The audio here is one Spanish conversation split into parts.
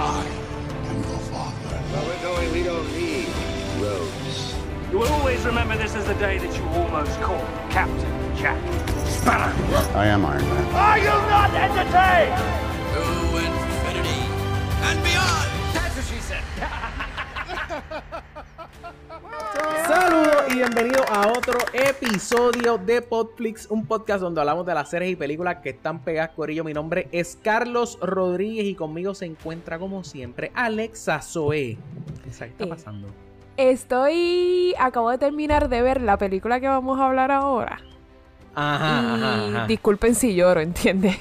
I am your father. Well, we're going, we don't need roads. You will always remember this as the day that you almost caught Captain Jack Sparrow. I am Iron Man. Are you not entertained? To infinity and beyond! That's what she said. Saludos y bienvenidos a otro episodio de Podflix, un podcast donde hablamos de las series y películas que están pegadas por ello. Mi nombre es Carlos Rodríguez y conmigo se encuentra como siempre Alexa Zoe. ¿Qué está Eh, pasando? Estoy. Acabo de terminar de ver la película que vamos a hablar ahora. Ajá, y ajá, ajá. disculpen si lloro, ¿entiendes?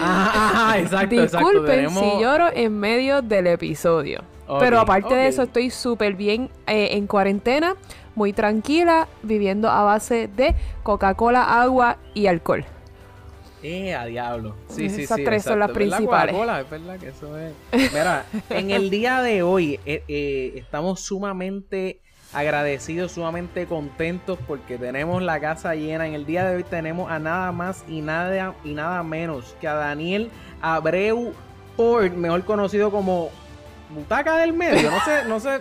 Ajá, ajá, exacto, exacto. disculpen Tenemos- si lloro en medio del episodio. Pero aparte de eso, estoy súper bien eh, en cuarentena, muy tranquila, viviendo a base de Coca-Cola, agua y alcohol. Eh, a diablo. Sí, sí, Esas sí. tres son las ¿Verdad, principales. Coca-Cola? Es verdad que eso es. Mira, en el día de hoy eh, eh, estamos sumamente agradecidos, sumamente contentos porque tenemos la casa llena. En el día de hoy tenemos a nada más y nada y nada menos que a Daniel Abreu Ford, mejor conocido como Butaca del Medio. No sé, no sé.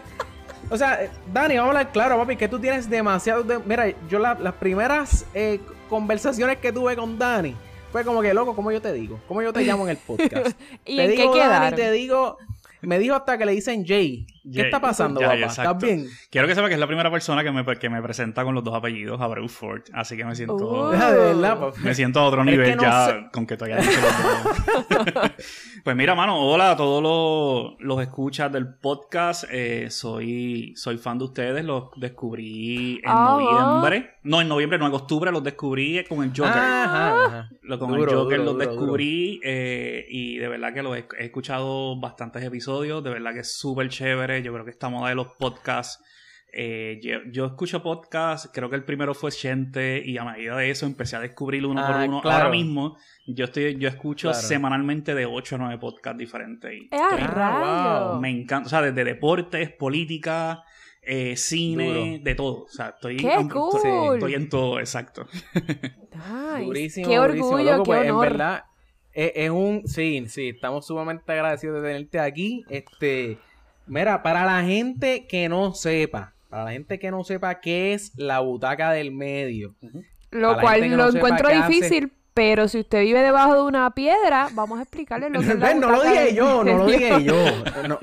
O sea, Dani, vamos a hablar claro, papi, que tú tienes demasiado... de- Mira, yo la- las primeras eh, conversaciones que tuve con Dani fue como que, loco, ¿cómo yo te digo? ¿Cómo yo te llamo en el podcast? ¿Y te en digo qué Dani, te digo... Me dijo hasta que le dicen Jay. ¿Qué está pasando, Ya, papá? ¿Estás bien? Quiero que sepa que es la primera persona que me, que me presenta con los dos apellidos, Abreu Ford. Así que me siento, Uh. Me siento a otro Es que nivel no ya sé- con que haya dicho los dos. Pues mira, mano, hola a todos los, los escuchas del podcast. Eh, soy, soy fan de ustedes. Los descubrí en Ah. noviembre. No, en noviembre, no, en octubre los descubrí con el Joker. Ajá, ajá. Lo, con Duro, el Joker duro, los duro, descubrí eh, y de verdad que los he, he escuchado bastantes episodios, de verdad que es súper chévere, yo creo que esta moda de los podcasts, eh, yo, yo escucho podcasts, creo que el primero fue Chente y a medida de eso empecé a descubrir uno por Ah, uno. claro. Ahora mismo yo estoy yo escucho Claro. semanalmente de 8 a 9 podcasts diferentes. Y me encanta, o sea, desde deportes, política, eh, cine, Duro. de todo. O sea, estoy, ¡Qué estoy- cool! estoy en todo, exacto. Nice. Durísimo, ¡Qué durísimo, orgullo, loco, qué pues, honor! En verdad, es, es un... Sí, sí, estamos sumamente agradecidos de tenerte aquí. Este, mira, para la gente que no sepa, para la gente que no sepa qué es la butaca del medio. Lo cual lo no encuentro hace- difícil, pero si usted vive debajo de una piedra, vamos a explicarle lo que es la no lo butaca dije del yo, no lo medio. dije yo. No.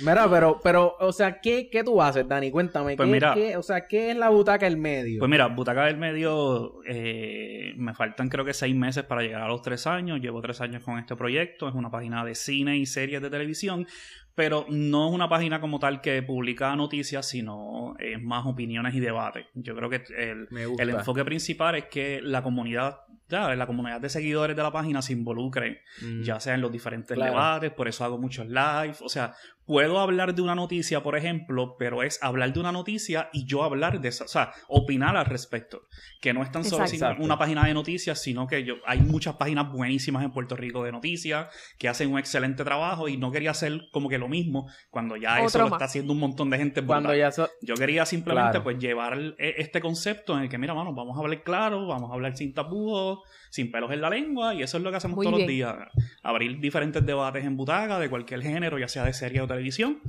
Mira, pero, pero, o sea, ¿qué, qué tú haces, Dani? Cuéntame. Pues ¿qué, mira. qué- o sea, ¿qué es la butaca del medio? Pues mira, Butaca del Medio, eh, me faltan creo que seis meses para llegar a los tres años. Llevo tres años con este proyecto. Es una página de cine y series de televisión, pero no es una página como tal que publica noticias, sino es más opiniones y debates. Yo creo que el, el enfoque principal es que la comunidad, ya, la comunidad de seguidores de la página se involucre Mm. ya sea en los diferentes Claro. debates, por eso hago muchos live, o sea, puedo hablar de una noticia, por ejemplo, pero es hablar de una noticia y yo hablar de esa, o sea, opinar al respecto, que no es tan solo una página de noticias, sino que yo hay muchas páginas buenísimas en Puerto Rico de noticias que hacen un excelente trabajo y no quería hacer como que lo mismo cuando ya eso lo está haciendo un montón de gente. Cuando ya so- Yo quería simplemente Claro. pues llevar e- este concepto en el que, mira, mano, vamos a hablar claro, vamos a hablar sin tapujos, sin pelos en la lengua, y eso es lo que hacemos Muy todos los días. Abrir diferentes debates en butaca de cualquier género, ya sea de serie o televisión.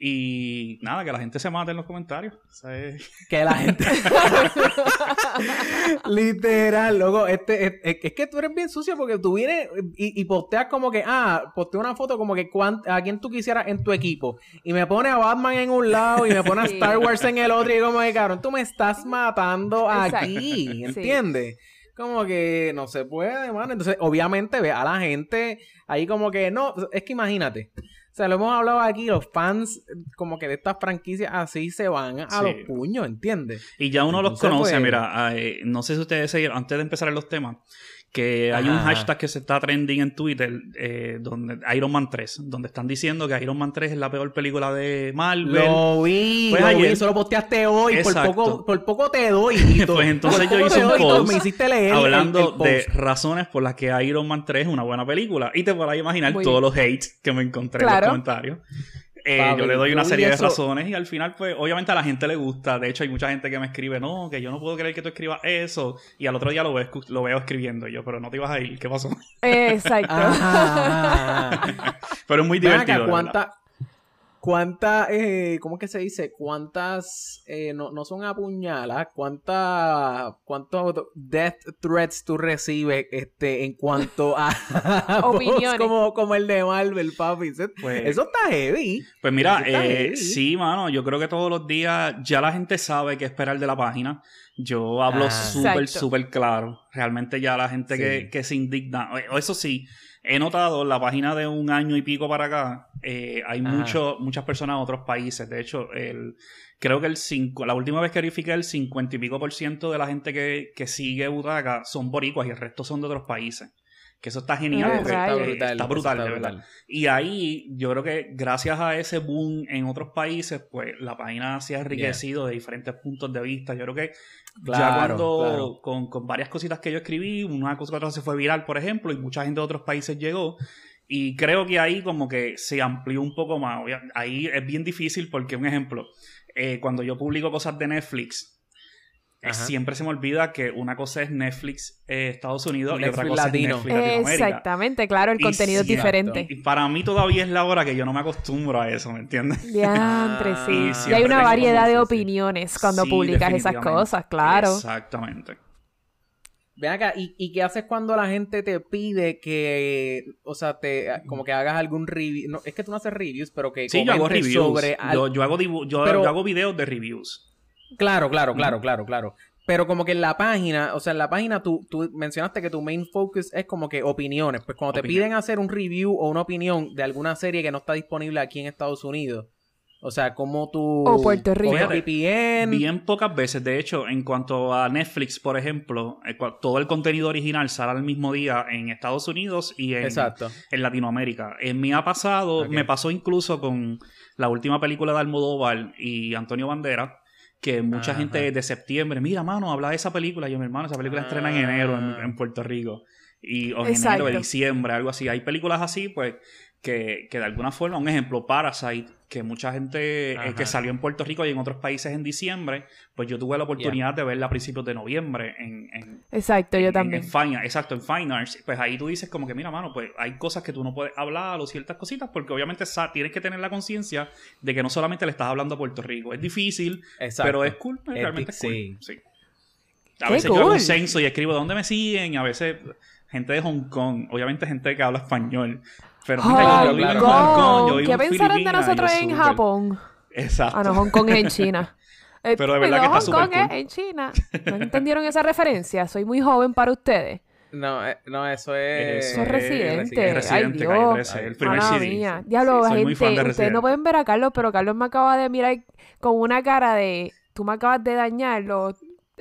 Y nada, que la gente se mate en los comentarios. Que la gente. Literal, loco. Este, es, es- que tú eres bien sucio porque tú vienes y, y posteas como que, ah, posteo una foto como que cuán- a quién tú quisieras en tu equipo. Y me pone a Batman en un lado y me pone a. Star Wars en el otro. Y como que, cabrón, tú me estás matando Exacto. aquí. Sí. Como que no se puede, mano. Entonces, obviamente, ve a la gente ahí como que, no, es que imagínate. O sea, lo hemos hablado aquí, los fans como que de estas franquicias así se van a Sí. los puños, ¿entiendes? Y ya uno los conoce, pues- mira, eh, no sé si ustedes antes de empezar en los temas, que hay un hashtag que se está trending en Twitter, eh, donde Iron Man 3, donde están diciendo que Iron Man 3 es la peor película de Marvel. Lo vi, Pues lo ayer- vi, eso lo posteaste hoy, por poco, por poco te doy. Pues entonces yo hice un doy, post me hiciste leer hablando el post. de razones por las que Iron Man 3 es una buena película. Y te podrás imaginar Muy todos bien. los hates que me encontré en los comentarios. Eh, yo le doy una serie de eso- razones y al final, pues, obviamente a la gente le gusta. De hecho, hay mucha gente que me escribe, no, que yo no puedo creer que tú escribas eso. Y al otro día lo veo, lo veo escribiendo Y yo, pero no te ibas a ir, ¿qué pasó? Exacto. Pero es muy acá, divertido. ¿cuánta, cuánta, eh, cómo es que se dice? ¿Cuántas, eh, no, no son apuñalas? ¿Cuántas, cuántos death threats tú recibes, este, en cuanto a Opiniones. como, como el de Marvel, papi? Eso, Pues- eso está heavy. Pues mira, eh, heavy. sí, mano, yo creo que todos los días ya la gente sabe qué esperar de la página. Yo hablo Ah. súper, súper claro. Realmente ya la gente Sí. que, que se indigna, o- eso sí, he notado la página de un año y pico para acá, eh, hay mucho, muchas personas de otros países. De hecho, el, creo que el cinco, la última vez que verifiqué, el cincuenta y pico por ciento de la gente que, que sigue Butaca son boricuas y el resto son de otros países. Que eso está genial. Ah, porque, Está brutal. está brutal, está. Y ahí yo creo que gracias a ese boom en otros países, pues la página se ha enriquecido de diferentes puntos de vista. Yo creo que ya Claro, cuando claro. con, con varias cositas que yo escribí, una cosa que otra se fue viral, por ejemplo, y mucha gente de otros países llegó. Y creo que ahí como que se amplió un poco más. Ahí es bien difícil porque, un ejemplo, eh, cuando yo publico cosas de Netflix, Ajá. siempre se me olvida que una cosa es Netflix eh, Estados Unidos y otra cosa latino. es Netflix Latinoamérica. Exactamente, claro, el Y contenido es diferente. Y para mí todavía es la hora que yo no me acostumbro a eso, ¿me entiendes? Diantre, Ah, sí. y Y hay una variedad de opiniones cuando Sí, publicas esas cosas, claro. Exactamente. Ven acá, ¿y, ¿y qué haces cuando la gente te pide que, o sea, te, como que hagas algún review? No, es que tú no haces reviews, pero que Sí, yo hago reviews. sobre... al- Yo, yo hago yo, Pero- yo hago videos de reviews. Claro, claro, claro, claro, claro. Pero como que en la página, o sea, en la página tú, tú mencionaste que tu main focus es como que opiniones. Pues cuando te piden hacer un review o una opinión de alguna serie que no está disponible aquí en Estados Unidos, o sea, como tú... O Puerto Rico. Fíjate. Bien pocas veces. De hecho, en cuanto a Netflix, por ejemplo, eh, todo el contenido original sale al mismo día en Estados Unidos y en, Exacto. en Latinoamérica. En mí ha pasado, me pasó incluso con la última película de Almodóvar y Antonio Bandera, que mucha Ajá. gente de septiembre, mira, mano, habla de esa película. Y yo, mi hermano, esa película estrena en enero en, Ah. en Puerto Rico. Y, o en Exacto. enero, de diciembre, algo así. Hay películas así, pues, que, que de alguna forma, un ejemplo, Parasite, que mucha gente eh, que salió en Puerto Rico y en otros países en diciembre, pues yo tuve la oportunidad de verla a principios de noviembre en, en, Exacto, yo en- también. En, Fine, exacto, en Fine Arts. Pues ahí tú dices como que, mira, mano, pues hay cosas que tú no puedes hablar o ciertas cositas porque obviamente sa- tienes que tener la conciencia de que no solamente le estás hablando a Puerto Rico. Es difícil, Exacto. pero es cool. Es realmente es cool. sí. Sí. A Qué veces yo hago un censo y escribo dónde me siguen y a veces gente de Hong Kong, obviamente gente que habla español. Pero mira, yo- yo, Hong vivo en claro. Hong Kong, yo Kong. vivo ¿Qué en pensarán de nosotros en Japón? Exacto. Ah, no, Hong Kong es en China. Eh, Pero de verdad que está Hong Kong súper es en China. ¿No entendieron esa referencia? Soy muy joven para ustedes. No, eh, no, eso es... Eso Soy es residente. Es residente, Ay, Dios. 13, el primer Mala CD. mía. Sí, Diablo, fan gente, de ustedes no pueden ver a Carlos, pero Carlos me acaba de mirar con una cara de... Tú me acabas de dañar los,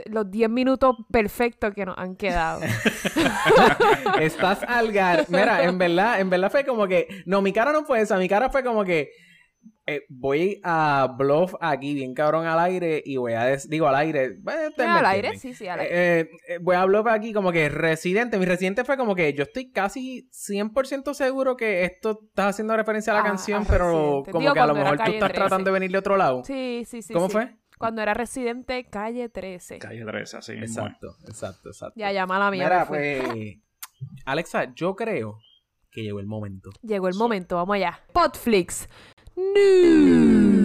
los 10 minutos perfectos que nos han quedado. Estás al gar. Mira, en verdad, en verdad fue como que. No, mi cara no fue esa. Mi cara fue como que. eh, voy a bluff aquí bien cabrón al aire y voy a digo al aire bueno, me al aire, sí, sí, al aire. Eh, eh, voy a bluff aquí como que residente mi residente fue como que yo estoy casi 100% seguro que esto estás haciendo referencia a la Ah, canción pero como Digo, que a lo mejor tú estás 13. tratando de venir de otro lado Sí, sí, sí. ¿cómo sí. fue? Cuando era residente, calle 13. Calle 13, así mismo exacto exacto exacto Ya, ya, mala mía. Mira, pues Alexa yo creo que llegó el momento Llegó el momento, vamos allá. Potflix News.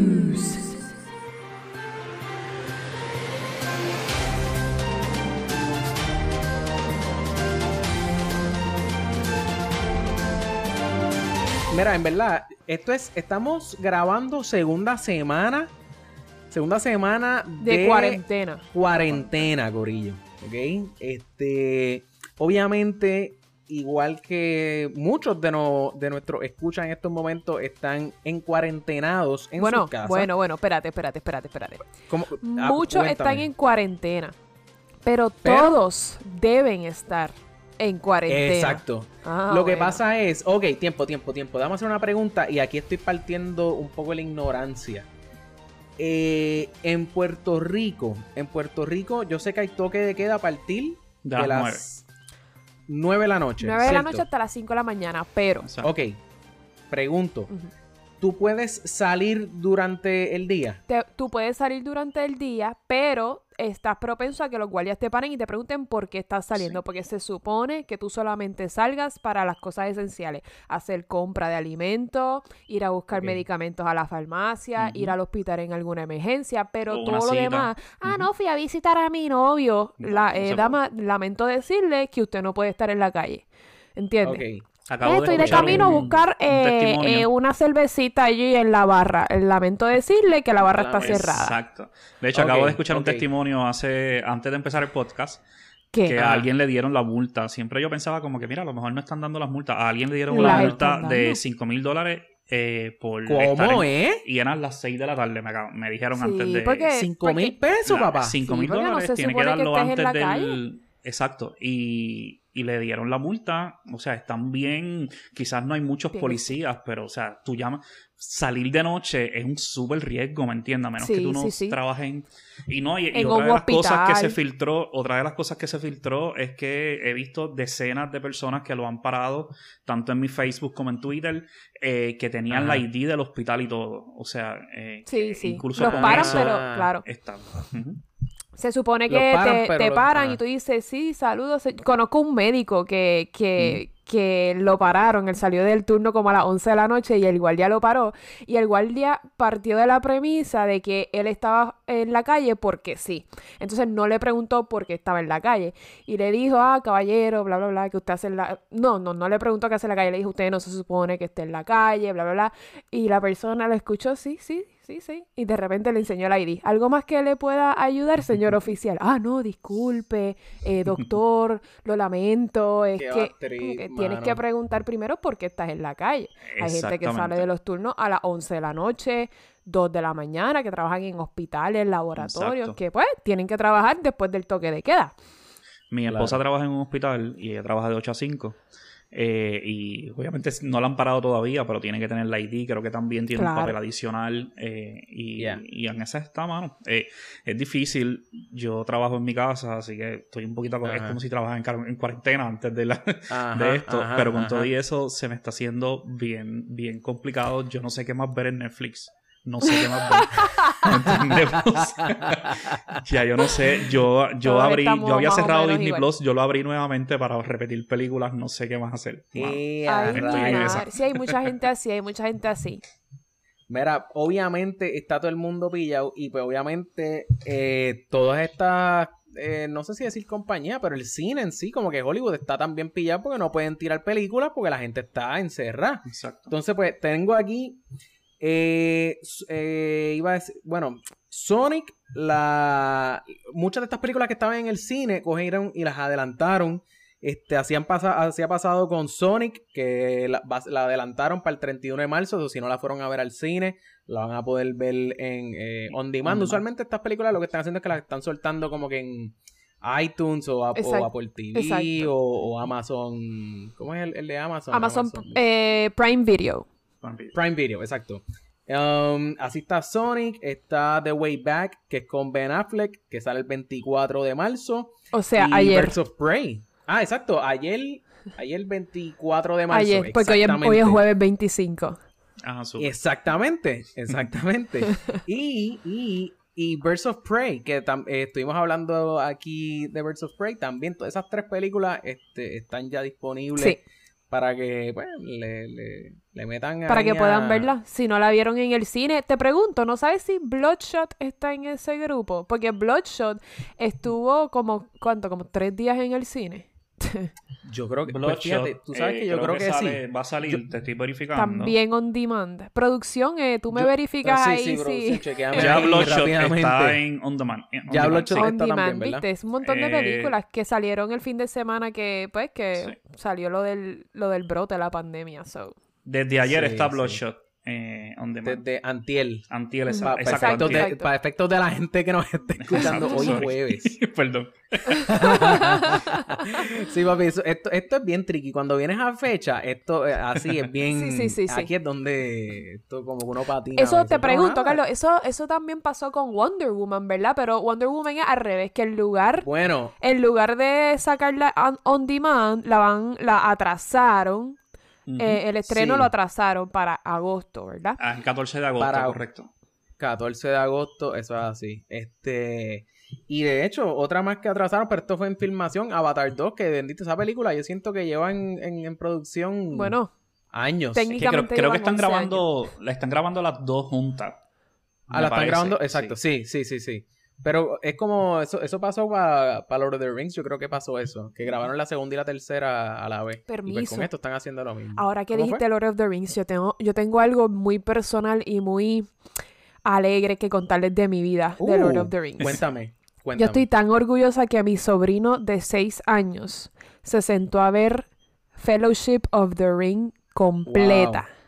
Mira, en verdad, esto es, estamos grabando segunda semana, segunda semana de, De cuarentena. cuarentena, Gorillo, ¿ok? Este, obviamente, igual que muchos de, no- de nuestros escuchas en estos momentos están en cuarentenados en Bueno, sus casas. bueno, bueno, espérate, espérate, espérate, espérate. ¿Cómo? Ah, Muchos cuéntame. están en cuarentena, pero, Pero- todos deben estar en cuarentena. Exacto. Ah, Lo que pasa es, ok, tiempo, tiempo, tiempo. Vamos a hacer una pregunta y aquí estoy partiendo un poco la ignorancia. Eh, en Puerto Rico, en Puerto Rico, yo sé que hay toque de queda a partir De de, las las 9 de la noche. 9 de la noche hasta las 5 de la mañana, pero. Ok, pregunto. Tú puedes salir durante el día. Te- tú puedes salir durante el día, pero estás propenso a que los guardias te paren y te pregunten por qué estás saliendo, porque se supone que tú solamente salgas para las cosas esenciales, hacer compra de alimentos, ir a buscar medicamentos a la farmacia, ir al hospital en alguna emergencia, pero O todo lo cita. demás, ah, no, fui a visitar a mi novio, No, la, eh, dama, lamento decirle que usted no puede estar en la calle, ¿entiendes? Acabo Estoy de escuchar camino a buscar un eh, eh, una cervecita allí en la barra. Lamento decirle que la barra está cerrada. Exacto. De hecho, acabo de escuchar un testimonio hace antes de empezar el podcast ¿Qué? que a alguien le dieron la multa. Siempre yo pensaba como que, mira, a lo mejor no están dando las multas. A alguien le dieron la multa de dando. 5 mil dólares eh, por estar ¿Cómo, en- eh? Y eran las 6 de la tarde, me, dijeron Sí, antes de... porque- ¿Cinco mil pesos, La- papá? cinco Sí, mil porque no dólares tiene que darlo antes del... Exacto. Y, y le dieron la multa. O sea, están bien... Quizás no hay muchos policías, pero, o sea, tú llamas... Salir de noche es un súper riesgo, ¿me entiendes? A menos que tú no sí, sí. trabajes en... Y no, y, y otra un de las cosas que se filtró, otra de las cosas que se filtró es que he visto decenas de personas que lo han parado, tanto en mi Facebook como en Twitter, eh, que tenían Ajá. la ID del hospital y todo. O sea, eh, Sí, sí. incluso Los con paran, eso pero claro. está. Se supone que paran, te, te paran ajá. y tú dices, sí, saludos. Conozco un médico que, que, que lo pararon. Él salió del turno como a las 11 de la noche y el guardia lo paró. Y el guardia partió de la premisa de que él estaba en la calle porque sí. Entonces no le preguntó por qué estaba en la calle. Y le dijo, ah, caballero, bla, bla, bla, que usted hace en la... No, no, no le preguntó qué hace en la calle. Le dijo, usted no se supone que esté en la calle, bla, bla, bla. Y la persona lo escuchó, sí, sí, sí, sí. Y de repente le enseñó el ID. ¿Algo más que le pueda ayudar, señor oficial? Ah, no, disculpe, eh, doctor, lo lamento. Es Qué que, actriz, como que tienes que preguntar primero por qué estás en la calle. Hay gente que sale de los turnos a las 11 de la noche, 2 de la mañana, que trabajan en hospitales, laboratorios, Exacto. que pues tienen que trabajar después del toque de queda. Mi Claro. esposa trabaja en un hospital y ella trabaja de 8 a 5. Eh, y obviamente no la han parado todavía, pero tiene que tener la ID. Creo que también tiene Claro. un papel adicional. eh, y, Yeah. y en esa está, mano. Eh, es difícil. Yo trabajo en mi casa, así que estoy un poquito. Es como si trabajara en, cuarentena antes de, la, Ajá, de esto. ajá, pero con ajá. todo y eso se me está haciendo bien, bien complicado. Yo no sé qué más ver en Netflix. No sé qué más. ¿Entendemos? ya yo no sé. Yo, yo abrí, yo había cerrado Disney igual. Plus, yo lo abrí nuevamente para repetir películas, no sé qué más hacer. Ay, estoy. Sí, hay mucha gente así, hay mucha gente así. Mira, obviamente está todo el mundo pillado y pues obviamente eh, todas estas, eh, no sé si decir compañía, pero el cine en sí, como que Hollywood está también pillado porque no pueden tirar películas porque la gente está encerrada. Exacto. Entonces, pues tengo aquí, eh, eh, iba a decir, bueno, Sonic, la, muchas de estas películas que estaban en el cine cogieron y las adelantaron. Este, hacían pasa, así ha pasado con Sonic, que la, adelantaron para el 31 de marzo, o si no la fueron a ver al cine, la van a poder ver en eh, on demand. Usualmente estas películas lo que están haciendo es que las están soltando como que en iTunes o, Apple TV o, o Amazon. ¿Cómo es el, el de Amazon? Amazon eh, Prime Video. Prime Video, exacto. Um, así está Sonic, está The Way Back, que es con Ben Affleck, que sale el 24 de marzo. O sea, y ayer. Birds of Prey. Ah, exacto, ayer, ayer 24 de marzo. Ayer, porque hoy es, hoy es exactamente. jueves 25. Ajá, súper. Exactamente, exactamente. y, y, y Birds of Prey, que eh, estuvimos hablando aquí de Birds of Prey, también todas esas tres películas este, están ya disponibles Sí. Para que pues, le, le, le metan Para que a- puedan verla. Si no la vieron en el cine, te pregunto, ¿no sabes si Bloodshot está en ese grupo? Porque Bloodshot estuvo como, ¿cuánto? Como tres días en el cine. Yo creo que, pues, fíjate, tú sabes eh, que yo creo, que, sale- sí. Va a salir, Yo- te estoy verificando. También on demand. Producción, eh, tú me Yo- verificas Ah, ahí si... chequeame Ya Bloodshot está en On Demand. On Ya Demand, Bloodshot sí. On está demand, también. ¿viste? Es un montón de Eh, películas que salieron el fin de semana que, pues, que Sí. salió lo del, lo del brote de la pandemia. So. Desde ayer Sí, está sí. Bloodshot eh, On Demand. Desde Antiel. Antiel, esa- Para exacto, efectos, de, Antiel. pa' efectos de la gente que nos está escuchando Exacto, hoy sorry. jueves. Perdón. sí, papi, eso- esto, esto es bien tricky. Cuando vienes a fecha, esto eh, así es bien. Sí, sí, sí, sí. Aquí es donde esto como que uno patina. a Eso te pregunto, nada. Carlos, eso, eso también pasó con Wonder Woman, ¿verdad? Pero Wonder Woman es al revés, que en lugar, Bueno, en lugar de sacarla on, on demand, la van, la atrasaron Eh, el estreno Sí. lo atrasaron para agosto, ¿verdad? Ah, el 14 de agosto, Para- correcto. 14 de agosto, eso es así. Este. Y de hecho, otra más que atrasaron, pero esto fue en filmación, Avatar 2, que bendito esa película, yo siento que lleva en, en- en producción Bueno, años. técnic- Es que creo, Técnicamente creo que están 11 grabando, la están grabando las dos juntas. Ah, la están grabando, sí. exacto, sí, sí, sí, sí. Pero es como, eso, eso pasó para Lord of the Rings, yo creo que pasó eso, que grabaron la segunda y la tercera a la vez. Y pues Permiso. con esto están haciendo lo mismo. ahora que ¿Cómo dijiste fue? Lord of the Rings, yo tengo, yo tengo algo muy personal y muy alegre que contarles de mi vida de Lord Uh, of the Rings. Cuéntame, cuéntame. Yo estoy tan orgullosa que mi sobrino de 6 años se sentó a ver Fellowship of the Ring completa. Wow,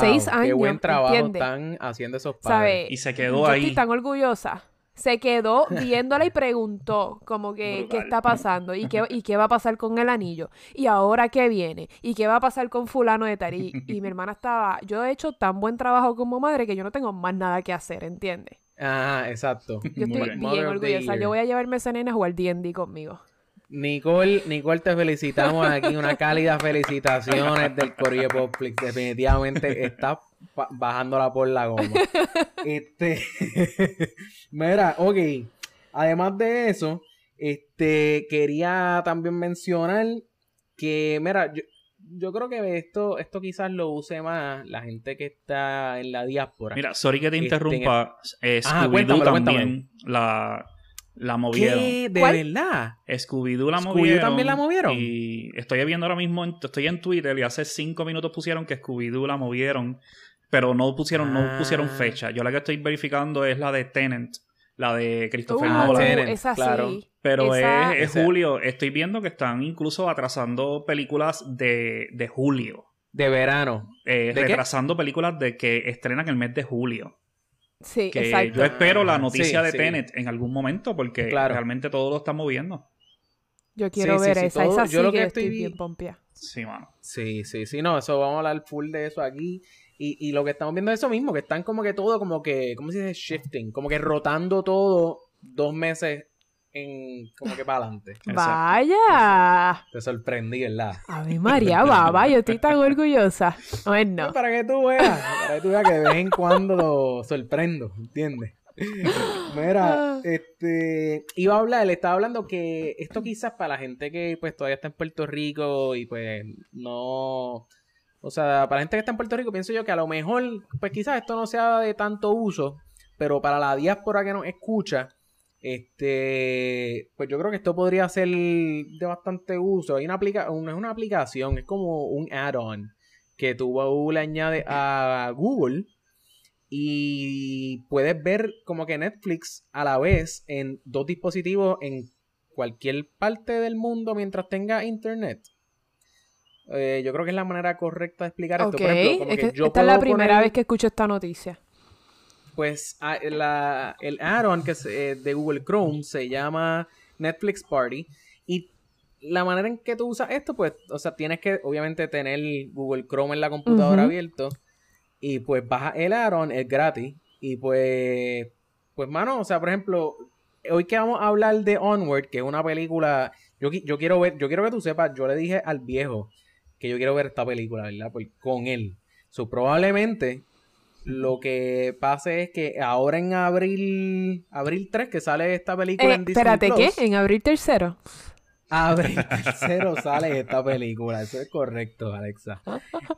seis qué años, buen trabajo ¿entiendes? están haciendo esos padres. ¿Sabe? Y se quedó Yo ahí. estoy tan orgullosa. Se quedó viéndola y preguntó como que qué está pasando y qué, y qué va a pasar con el anillo y ahora qué viene y qué va a pasar con fulano de tal y, y mi hermana estaba yo he hecho tan buen trabajo como madre que yo no tengo más nada que hacer ¿entiendes? Ah, exacto. Yo estoy bien. orgullosa yo voy a llevarme a esa nena a jugar D&D conmigo Nicole, Nicole, te felicitamos aquí. Una cálida felicitaciones del Corriere Popflix. Definitivamente estás bajándola por la goma. Este. Mira, ok. Además de eso, este quería también mencionar que, mira, yo, yo creo que esto, esto quizás lo use más la gente que está en la diáspora. Mira, sorry que te Este, interrumpa. eh, Scooby-Doo cuéntamelo, también la, la movieron. ¿Qué? ¿De ¿Cuál? verdad? Scooby-Doo la ¿Scooby-Doo movieron. también la movieron? Y estoy viendo ahora mismo, estoy en Twitter y hace cinco minutos pusieron que Scooby-Doo la movieron, pero no pusieron, Ah. no pusieron fecha. Yo la que estoy verificando es la de Tenant, la de Christopher Uh, Nolan. Tenet, esa claro. sí Pero esa- es, es julio. Estoy viendo que están incluso atrasando películas de, de julio. De verano. Eh, ¿De qué? retrasando películas de que estrenan el mes de julio. Sí Que exacto yo espero la noticia sí, de sí. Tenet en algún momento porque Claro. realmente todo lo están moviendo. yo quiero ver sí, esa todo- esa yo sí lo que que estoy estoy- bien pompia Sí, mano. Sí, sí, sí, no, eso vamos a hablar full de eso aquí. Y, y lo que estamos viendo es eso mismo, que están como que todo, como que, ¿cómo se dice? Shifting, como que rotando todo dos meses en, como que para adelante. vaya Te sorprendí, ¿verdad? Ave María baba yo estoy tan orgullosa bueno Para que tú veas, para que tú veas que de vez en cuando lo sorprendo, ¿entiendes? Mira, este, iba a hablar, le estaba hablando que esto quizás para la gente que pues todavía está en Puerto Rico y pues no, o sea, para la gente que está en Puerto Rico pienso yo que a lo mejor pues quizás esto no sea de tanto uso, pero para la diáspora que nos escucha, este, pues yo creo que esto podría ser de bastante uso. Hay una aplica una, es una aplicación, es como un add-on que tú le añades a Google y puedes ver como que Netflix a la vez en dos dispositivos en cualquier parte del mundo mientras tenga internet. Eh, yo creo que es la manera correcta de explicar esto. Por ejemplo, como es que que yo esta es la primera poner- vez que escucho esta noticia. Pues ah, la- el add-on que es eh, de Google Chrome se llama Netflix Party y la manera en que tú usas esto, pues, o sea, tienes que obviamente tener Google Chrome en la computadora abierto y pues baja el add-on, es gratis y pues, pues, mano, o sea, por ejemplo, hoy que vamos a hablar de Onward, que es una película, yo, yo quiero ver, yo quiero que tú sepas, yo le dije al viejo que yo quiero ver esta película, ¿verdad? Por- con él. So, probablemente lo que pase es que ahora en abril, abril 3, que sale esta película Eh, en Disney espérate, ¿qué? ¿En abril tercero? Abril tercero sale esta película. Eso es correcto, Alexa.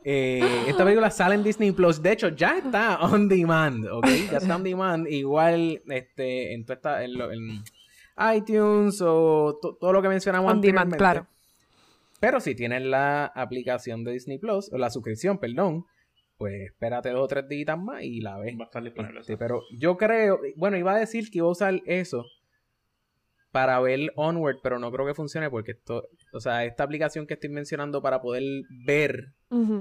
Eh, esta película sale en Disney Plus. De hecho, ya está on demand, ¿ok? Ya está on demand. Igual este, en, toda esta- en, lo- en iTunes o to- todo lo que mencionamos On demand, claro. Pero si tienes la aplicación de Disney Plus, o la suscripción, perdón, pues espérate dos o tres días más y la ves. Va a estar disponible. Este, pero yo creo, bueno, iba a decir que iba a usar eso para ver Onward, pero no creo que funcione porque esto, o sea, esta aplicación que estoy mencionando para poder ver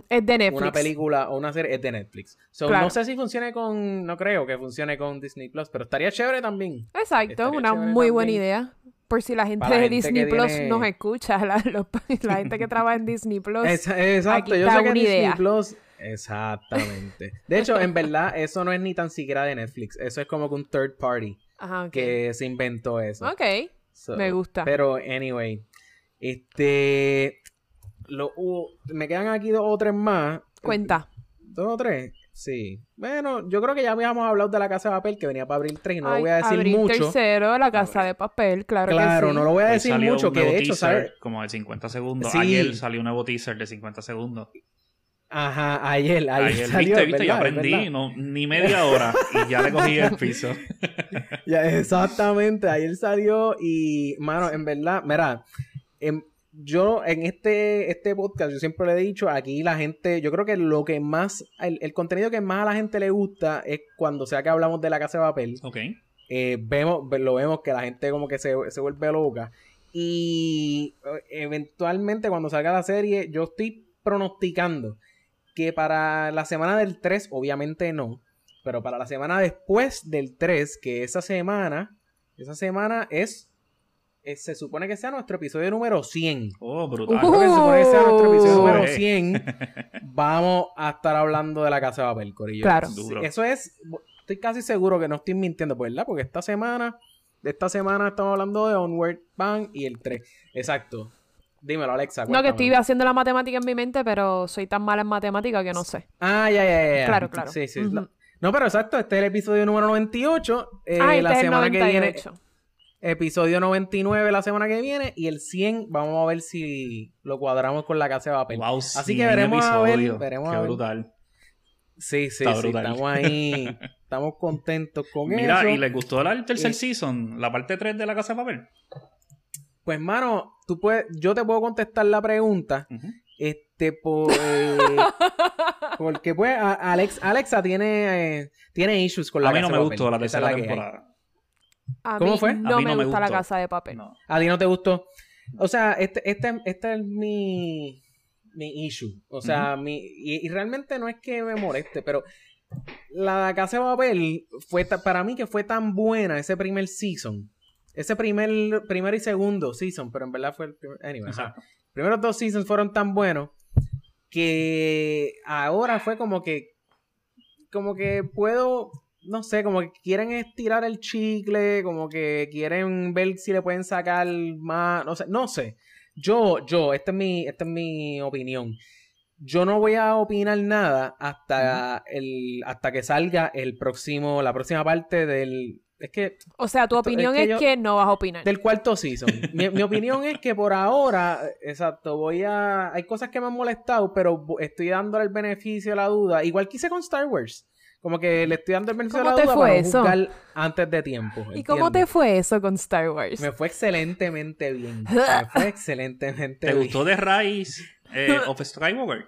Es de Netflix. una película o una serie es de Netflix. So, Claro. No sé si funcione con, no creo que funcione con Disney Plus, pero estaría chévere también. Exacto, Estaría una muy buena idea. Por si la gente la de gente Disney Plus tiene- nos escucha, la, los- la gente que trabaja en Disney Plus. Es- exacto, aquí yo sé que una Disney idea. Plus. Exactamente. De hecho, en verdad, eso no es ni tan siquiera de Netflix. Eso es como que un third party Ajá, que se inventó eso. Ok. So, Me gusta. Pero, anyway. Este. lo, me quedan aquí dos o tres más. Cuenta. ¿Dos o tres? Sí. Bueno, yo creo que ya habíamos hablado de la casa de papel que venía para abril 3 y no Ay, lo voy a decir abril mucho. tercero, la casa de papel, claro, Claro, que sí. no lo voy a decir salió mucho, un que de hecho, teaser ¿sabes? Como de 50 segundos. Sí. Ayer salió un nuevo teaser de 50 segundos. Ajá, ayer, ayer, Ayer, salió, viste, viste, yo aprendí, no, ni media hora y ya le cogí el piso. Ya, exactamente, ayer salió y, mano, en verdad, mira, em, yo en este, este podcast, yo siempre le he dicho, aquí la gente, yo creo que lo que más, el, el contenido que más a la gente le gusta es cuando sea que hablamos de la casa de papel. Ok. eh, vemos, ve- lo vemos que la gente como que se, se vuelve loca. Y eh, eventualmente cuando salga la serie, yo estoy pronosticando que para la semana del 3, obviamente no, pero para la semana después del 3, que esa semana, esa semana es, es- se supone que sea nuestro episodio número 100. Oh, brutal. Creo que se supone que sea nuestro episodio Uh. número Eh. 100. Vamos a estar hablando de la casa de papel, Corillo. Claro. Duro. Eso es, estoy casi seguro que no estoy mintiendo, pues, ¿verdad? Porque esta semana, de esta semana estamos hablando de Onward Bang y el 3. Exacto. Dímelo, Alexa. No, que estoy haciendo la matemática en mi mente, pero soy tan mala en matemática que no sé. Ah, ya, ya, ya. Claro, claro. Sí, sí. No, no, pero exacto, este es el episodio número 98. Eh, ah, la este es el semana que viene, 98. episodio 99 la semana que viene. Y el 100, vamos a ver si lo cuadramos con la casa de papel. Wow, Así 100 que veremos a ver, veremos Qué a ver. brutal. Sí, sí, Está sí. Estamos ahí. estamos contentos con Mira, eso. ¿y les gustó el tercer Y- season? La parte 3 de la casa de papel. Pues, mano, tú puedes, yo te puedo contestar la pregunta. Este, por, eh, porque pues a- Alex, Alexa tiene, eh, tiene issues con la A mí no me gustó Papel. la tercera temporada. A ¿Cómo mí fue? No, A mí me no me gusta la casa de papel. No. A ti no te gustó. O sea, este, este, este es mi, mi issue. O sea, mi, y, y realmente no es que me moleste, pero la Casa de Papel fue ta- para mí que fue tan buena ese primer season. Ese primer, primero y segundo season, pero en verdad fue el primer. Anyway. Exacto. primeros dos seasons fueron tan buenos que ahora fue como que como que puedo no sé, como que quieren estirar el chicle, como que quieren ver si le pueden sacar más, no sé, no sé. Yo, yo, esta es mi, esta es mi opinión. Yo no voy a opinar nada hasta el, hasta que salga el próximo, la próxima parte del, es que O sea, tu Esto- es opinión que es yo- que no vas a opinar. del cuarto season. Mi, mi opinión es que por ahora, exacto, voy a. Hay cosas que me han molestado, pero estoy dándole el beneficio de la duda. Igual que hice con Star Wars. Como que le estoy dando el beneficio de ¿Cómo la te duda para eso? juzgar antes de tiempo. ¿Y cómo te ¿entiendes? fue eso con Star Wars? Me fue excelentemente bien. Me fue excelentemente ¿Te bien. gustó The Rise eh, of Skywalker?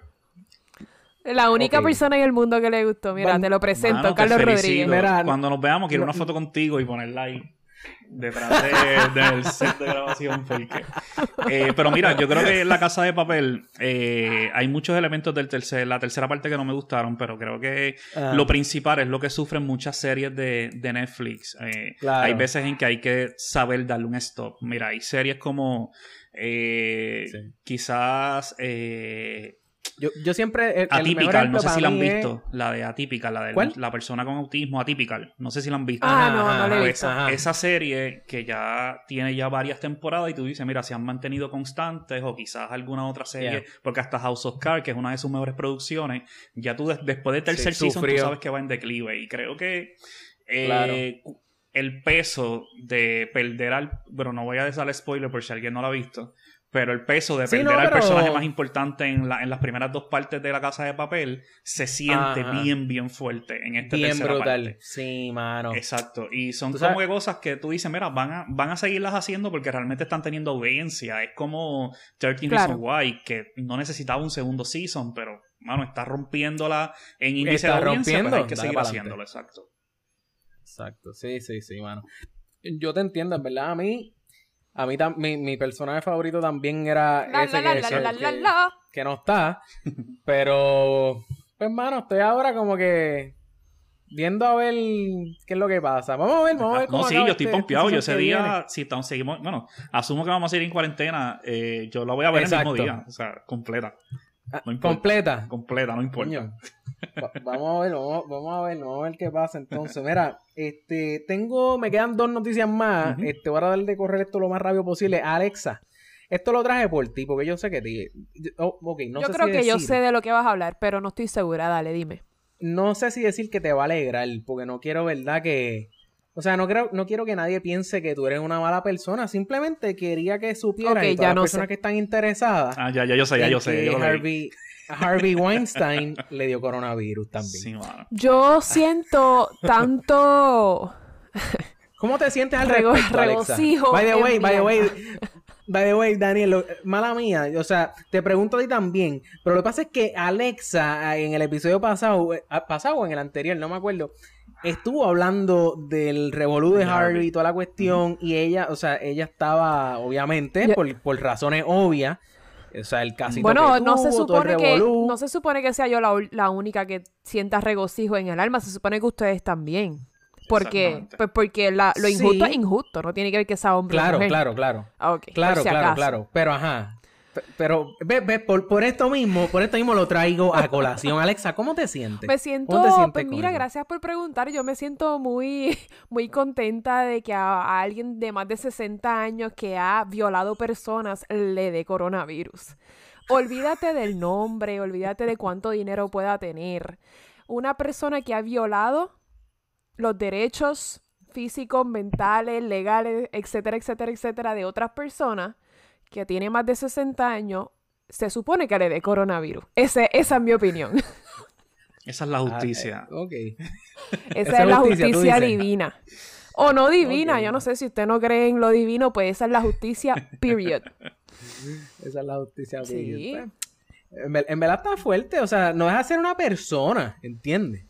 La única persona en el mundo que le gustó. Mira, Bueno, te lo presento, Mano, Carlos. Rodríguez. Mira, Cuando nos veamos, quiero una foto contigo y ponerla ahí detrás de- del set de grabación. Porque... Eh, pero mira, yo creo que en La Casa de Papel eh, hay muchos elementos de tercer, la tercera parte que no me gustaron, pero creo que Ah. lo principal es lo que sufren muchas series de, de Netflix. Eh, Claro. Hay veces en que hay que saber darle un stop. Mira, hay series como eh, Sí. quizás... eh, Yo, yo siempre. el- el mejor Atypical, ejemplo no sé si la han es- visto. La de Atypical, la de ¿Cuál? la persona con autismo Atypical. No sé si la han visto. Ah, no, no la he visto. ajá. esa serie que ya tiene ya varias temporadas y tú dices, mira, se han mantenido constantes o quizás alguna otra serie, Yeah. porque hasta House of Cards, que es una de sus mejores producciones, ya tú des- después del tercer Sí, season tú sabes que va en declive y creo que eh, Claro. el peso de perder al... Bueno, no voy a dar spoiler por si alguien no lo ha visto, pero el peso de Sí, perder al pero- personaje más importante en, la- en las primeras dos partes de la casa de papel se siente Ajá. bien, bien fuerte en esta Bien tercera brutal. parte. Sí, mano. Exacto. Y son como que cosas que tú dices, mira, van a, van a seguirlas haciendo porque realmente están teniendo audiencia. Es como 13 Claro. Reasons Why, que no necesitaba un segundo season, pero, mano, está rompiéndola en índice Está de audiencia, pues hay rompiendo, que dale seguir haciéndolo, exacto. Exacto, sí, sí, sí, mano. Yo te entiendo, en verdad, a mí, a mí tam- mi, mi personaje favorito también era La, ese la, que, la, que- la, la, la, que- la. que no está, pero, pues, mano, estoy ahora como que viendo a ver qué es lo que pasa. Vamos a ver, vamos a ver cómo No, sí, yo estoy este- este pompeado. Yo season ese día, viene. si estamos, seguimos, bueno, asumo que vamos a seguir en cuarentena, eh, yo la voy a ver el Exacto. mismo día, o sea, completa. Ah, no importa. completa. Completa, no importa. Coño. Va- vamos a ver, vamos, vamos a ver, vamos a ver qué pasa entonces. Mira, este, tengo, me quedan dos noticias más. Ujú. Este, voy a tratar de correr esto lo más rápido posible. Alexa, Esto lo traje por ti, porque yo sé que ti. oh, ok, no yo sé creo si que yo sé de lo que vas a hablar, pero no estoy segura. Dale, dime. No sé si decir que te va a alegrar, porque no quiero, ¿verdad? Que. O sea, no, creo, no quiero que nadie piense que tú eres una mala persona. Simplemente quería que supieran Ok, y ya todas las no personas sé. que están interesadas. Ah, ya, ya yo sé, ya yo sé. que Yo. Harvey, Harvey Weinstein le dio coronavirus también. Sí, mano. Yo siento tanto. ¿Cómo te sientes al Rego- respecto, Alexa? regocijo By the way, by the way, by the way, Daniel, lo- mala mía, o sea, te pregunto a ti también, pero lo que pasa es que Alexa en el episodio pasado, eh, ah, pasado o en el anterior, no me acuerdo, estuvo hablando del revolú de Harvey y toda la cuestión y ella, o sea, ella estaba, obviamente, por, por razones obvias, o sea, el casito Bueno, que no se tuvo, el supone que revolú. no se supone que sea yo la, la única que sienta regocijo en el alma, se supone que ustedes también. Porque pues porque la- lo injusto Sí. es injusto, no tiene que ver que sea hombre o Claro, mujer. claro, claro. Ah, Claro, si claro, acaso. claro. Pero ajá. Pero, ve, ve, por, por esto mismo, por esto mismo lo traigo a colación. Alexa, ¿cómo te sientes? Me siento, ¿Cómo te sientes pues mira, eso? gracias por preguntar. Yo me siento muy, muy contenta de que a, a alguien de más de 60 años que ha violado personas le dé coronavirus. Olvídate del nombre, olvídate de cuánto dinero pueda tener. Una persona que ha violado los derechos físicos, mentales, legales, etcétera, etcétera, etcétera, de otras personas que tiene más de 60 años, se supone que le dé coronavirus. Ese, esa es mi opinión. Esa es la justicia. Ah, eh, ok. Esa Esa es es la justicia, divina. O no divina, yo no sé si usted no cree en lo divino, pues esa es la justicia, period. Esa es la justicia. Sí. pues. En, ver- en verdad está fuerte. O sea, no deja ser una persona, ¿entiendes?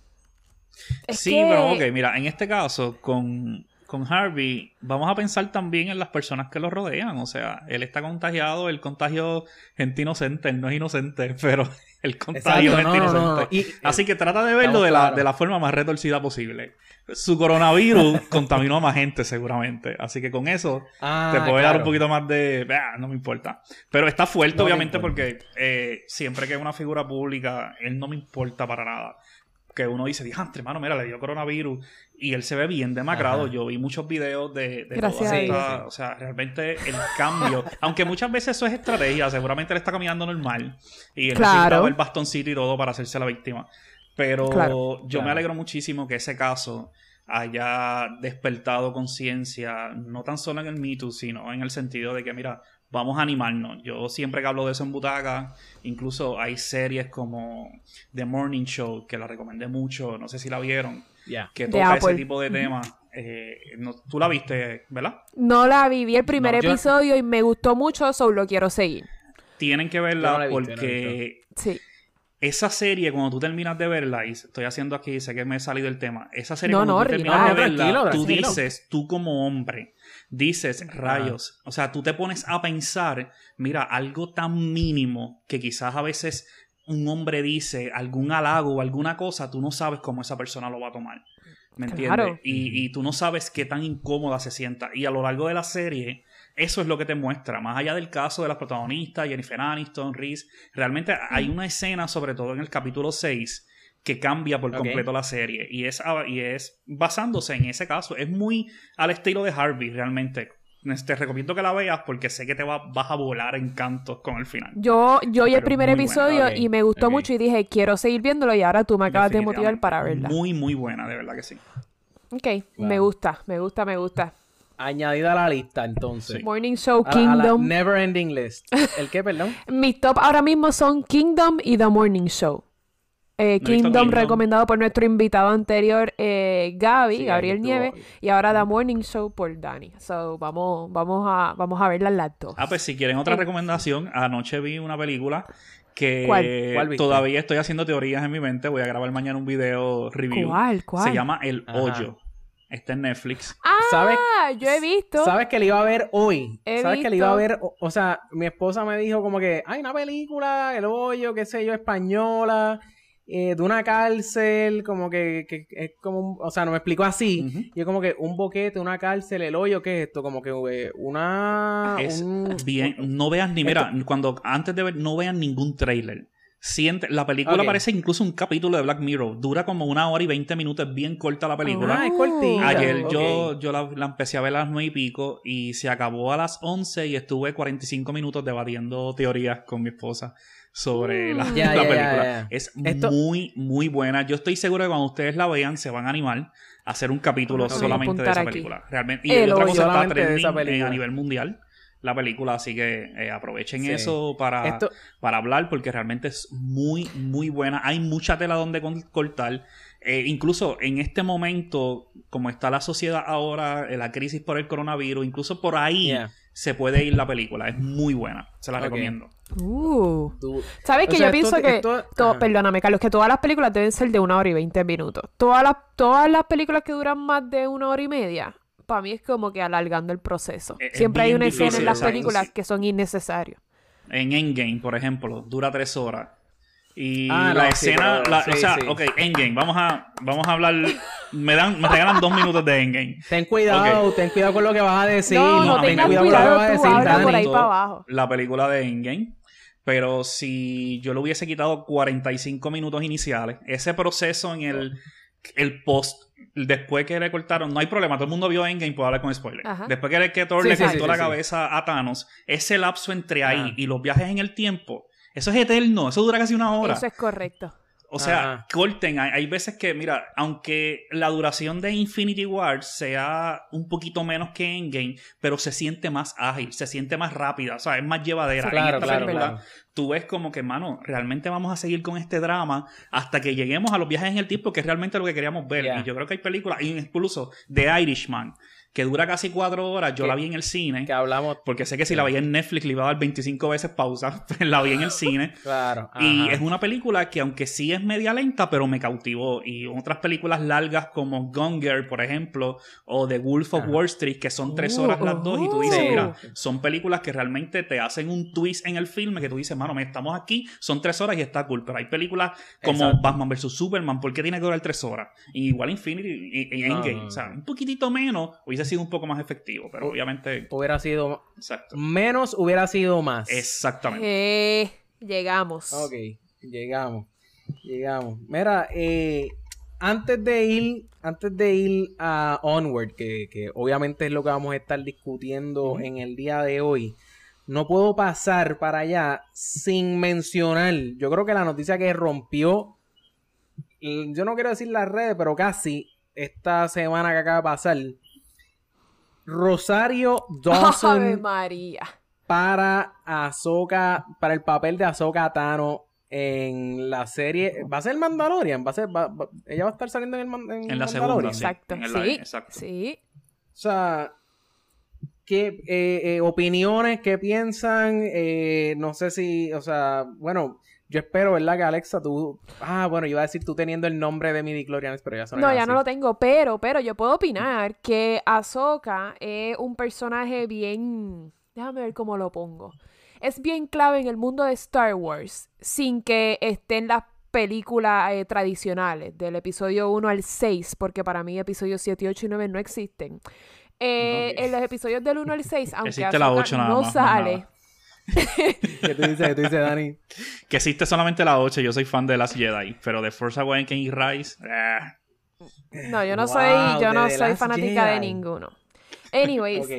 Es sí, que- pero ok, mira, en este caso, con, con Harvey, vamos a pensar también en las personas que lo rodean. O sea, él está contagiado, el contagio gente inocente, él no es inocente, pero el contagio Exacto, es gente no, no, no, inocente. no. Y- Así que trata de verlo de la, de la forma más retorcida posible. Su coronavirus contaminó a más gente, seguramente. Así que con eso Ah, te puedo dar un claro. poquito más de. "Ah, no me importa. Pero está fuerte, obviamente, porque eh, siempre que es una figura pública, él no me importa para nada. Que uno dice, diantre, hermano, mira, le dio coronavirus. Y él se ve bien demacrado. Ajá. Yo vi muchos videos de, de Gracias O sea, realmente el cambio. aunque muchas veces eso es estrategia, seguramente él está caminando normal. Y él Claro. necesitaba el bastoncito y todo para hacerse la víctima. Pero Claro. yo me alegro muchísimo que ese caso haya despertado conciencia, no tan solo en el Me Too, sino en el sentido de que, mira, vamos a animarnos. Yo siempre que hablo de eso en Butaca, incluso hay series como The Morning Show, que la recomendé mucho, no sé si la vieron, que toca ese tipo de temas. Eh, no- Tú la viste, ¿verdad? No la viví el primer No, yo- episodio y me gustó mucho, solo lo quiero seguir. Tienen que verla no porque Sí. esa serie, cuando tú terminas de verla, y estoy haciendo aquí, sé que me he salido del tema, esa serie, No, cuando no, tú terminas de verla, Tranquilo, tú tranquilo. dices, tú como hombre, dices, rayos, o sea, tú te pones a pensar, mira, algo tan mínimo que quizás a veces un hombre dice algún halago o alguna cosa, tú no sabes cómo esa persona lo va a tomar. ¿Me entiendes? Claro. Y, y tú no sabes qué tan incómoda se sienta. Y a lo largo de la serie, eso es lo que te muestra. Más allá del caso de las protagonistas, Jennifer Aniston, Reese, realmente hay una escena, sobre todo en el capítulo 6, que cambia por completo la serie. Y es, y es basándose en ese caso. Es muy al estilo de Harvey, realmente. Te recomiendo que la veas porque sé que te va- vas a volar en cantos con el final. Yo, yo vi el primer buena, episodio y me gustó mucho y dije, quiero seguir viéndolo y ahora tú me acabas de motivar para verla. Muy, muy buena, de verdad que sí. Ok, me gusta, me gusta, me gusta. Añadida a la lista, entonces. Sí. Morning Show, A la- a la Kingdom. never ending list. ¿El qué, perdón? Mis top ahora mismo son Kingdom y The Morning Show. Eh, Kingdom, Kingdom. recomendado por nuestro invitado anterior, eh, Gaby, Sí, Gabriel Nieves, y ahora The Morning Show por Dani. So, vamos, vamos a, vamos a verlas las dos. Ah, pues si quieren otra Eh. recomendación, anoche vi una película que ¿Cuál? ¿Cuál viste? todavía estoy haciendo teorías en mi mente. Voy a grabar mañana un video review. ¿Cuál? ¿Cuál? Se llama El Ajá. Hoyo. Está en Netflix. Ah, ¿Sabes? yo he visto. ¿Sabes que le iba a ver hoy? He ¿Sabes que le iba a ver? O, o sea, mi esposa me dijo como que hay una película, El Hoyo, qué sé yo, española, eh, de una cárcel, como que, que es como, un- o sea, no me explicó así. Ujú. Yo como que un boquete, una cárcel, El Hoyo, ¿qué es esto? Como que eh, una... es un- bien. No veas ni. Mira, cuando antes de ver, no vean ningún trailer. Siente, la película Ok. parece incluso un capítulo de Black Mirror. Dura como una hora y 20 minutos, es bien corta la película. Ah, es cortita. Ayer yo, yo la, la empecé a ver a las 9 y pico y se acabó a las 11 y estuve 45 minutos debatiendo teorías con mi esposa sobre la, Mm. La película. Es Esto- muy, muy buena. Yo estoy seguro que cuando ustedes la vean se van a animar a hacer un capítulo solamente de esa aquí. película. Realmente. Y El otra cosa está trending eh, a nivel mundial la película, así que eh, aprovechen Sí. eso para, Esto- para hablar porque realmente es muy, muy buena. Hay mucha tela donde cortar. Eh, incluso en este momento, como está la sociedad ahora, eh, la crisis por el coronavirus, incluso por ahí Yeah. Se puede ir la película. Es muy buena. Se la recomiendo. Uh. ¿Sabes O que sea, yo pienso esto- que... esto- perdóname, Carlos, que todas las películas deben ser de una hora y veinte minutos. Todas las, todas las películas que duran más de una hora y media, para mí es como que alargando el proceso. Es- es Siempre hay una escena en las películas que son innecesarias. En Endgame, por ejemplo, dura tres horas. Y Ah, la no, sí, escena, pero- la- sí, o sea, sí. ok, Endgame, vamos a, vamos a hablar, me dan, me regalan dos minutos de Endgame. Ten cuidado, ten cuidado con lo que vas a decir. no, gusta. cuidado con lo que vas a decir, por ahí para abajo. La película de Endgame. Pero si yo le hubiese quitado 45 minutos iniciales, ese proceso en el, el post, después que le cortaron, no hay problema, todo el mundo vio Endgame, puedo hablar con spoilers. Ajá. Después que, que Thor Sí, le sí, cortó sí, la sí, sí. cabeza a Thanos, ese lapso entre ahí Ajá. y los viajes en el tiempo, eso es eterno, eso dura casi una hora. Eso es correcto. O sea, Ajá. corten. Hay, hay veces que, mira, aunque la duración de Infinity War sea un poquito menos que Endgame, pero se siente más ágil, se siente más rápida, o sea, es más llevadera. En claro, esta claro, película, claro. Tú ves como que, mano, realmente vamos a seguir con este drama hasta que lleguemos a los viajes en el tiempo, que es realmente lo que queríamos ver. Yeah. Y yo creo que hay películas, incluso The Irishman, que dura casi cuatro horas, yo Que- la vi en el cine. Que hablamos. Porque sé que si la veía en Netflix le iba a dar 25 veces pausa, pero la vi en el cine. Claro. Y ajá. es una película que aunque sí es media lenta, pero me cautivó. Y otras películas largas como Gone Girl, por ejemplo, o The Wolf of Ajá. Wall Street, que son tres Uh, horas las dos, y tú dices, Sí. mira, son películas que realmente te hacen un twist en el filme, que tú dices, mano, estamos aquí, son tres horas y está cool. Pero hay películas como Exacto. Batman vs. Superman, ¿por qué tiene que durar tres horas? Y igual Infinity y, y No, Endgame. O sea, un poquitito menos hubiese sido un poco más efectivo, pero obviamente... Hubiera sido. Exacto. Menos hubiera sido más. Exactamente. Eh, llegamos. Ok, llegamos. Llegamos. Mira, eh, antes de ir, antes de ir a Onward, que, que obviamente es lo que vamos a estar discutiendo en el día de hoy, no puedo pasar para allá sin mencionar. Yo creo que la noticia que rompió, yo no quiero decir las redes, pero casi esta semana que acaba de pasar. Rosario Ave Dawson María. para Ahsoka, para el papel de Ahsoka Tano en la serie. ¿Va a ser Mandalorian? ¿Va a ser, va- va- ella va a estar saliendo en el Man- en En la Mandalorian? segunda, sí. Exacto. en el Sí, exacto. sí. O sea, ¿qué eh, eh, opiniones? ¿Qué piensan? Eh, no sé si, o sea, bueno, yo espero, ¿verdad? Que Alexa, tú... Ah, bueno, yo iba a decir tú teniendo el nombre de midi Clorianes, pero ya son No, ya no lo tengo, pero, pero yo puedo opinar que Ahsoka es un personaje bien... Déjame ver cómo lo pongo. Es bien clave en el mundo de Star Wars, sin que esté en las películas eh, tradicionales, del episodio 1 al 6, porque para mí episodios 7, 8 y 9 no existen. Eh. En los episodios del 1 al 6, aunque Existe la Ahsoka 8 nada no más sale... ¿Qué tú dices? ¿Qué tú dices, Dani? Que existe solamente la 8, yo soy fan de las Jedi, pero de Force Awakens y Rise, eh, No, yo no Wow, soy, yo de no soy Last fanática de Jedi. ninguno. Anyways, Ok.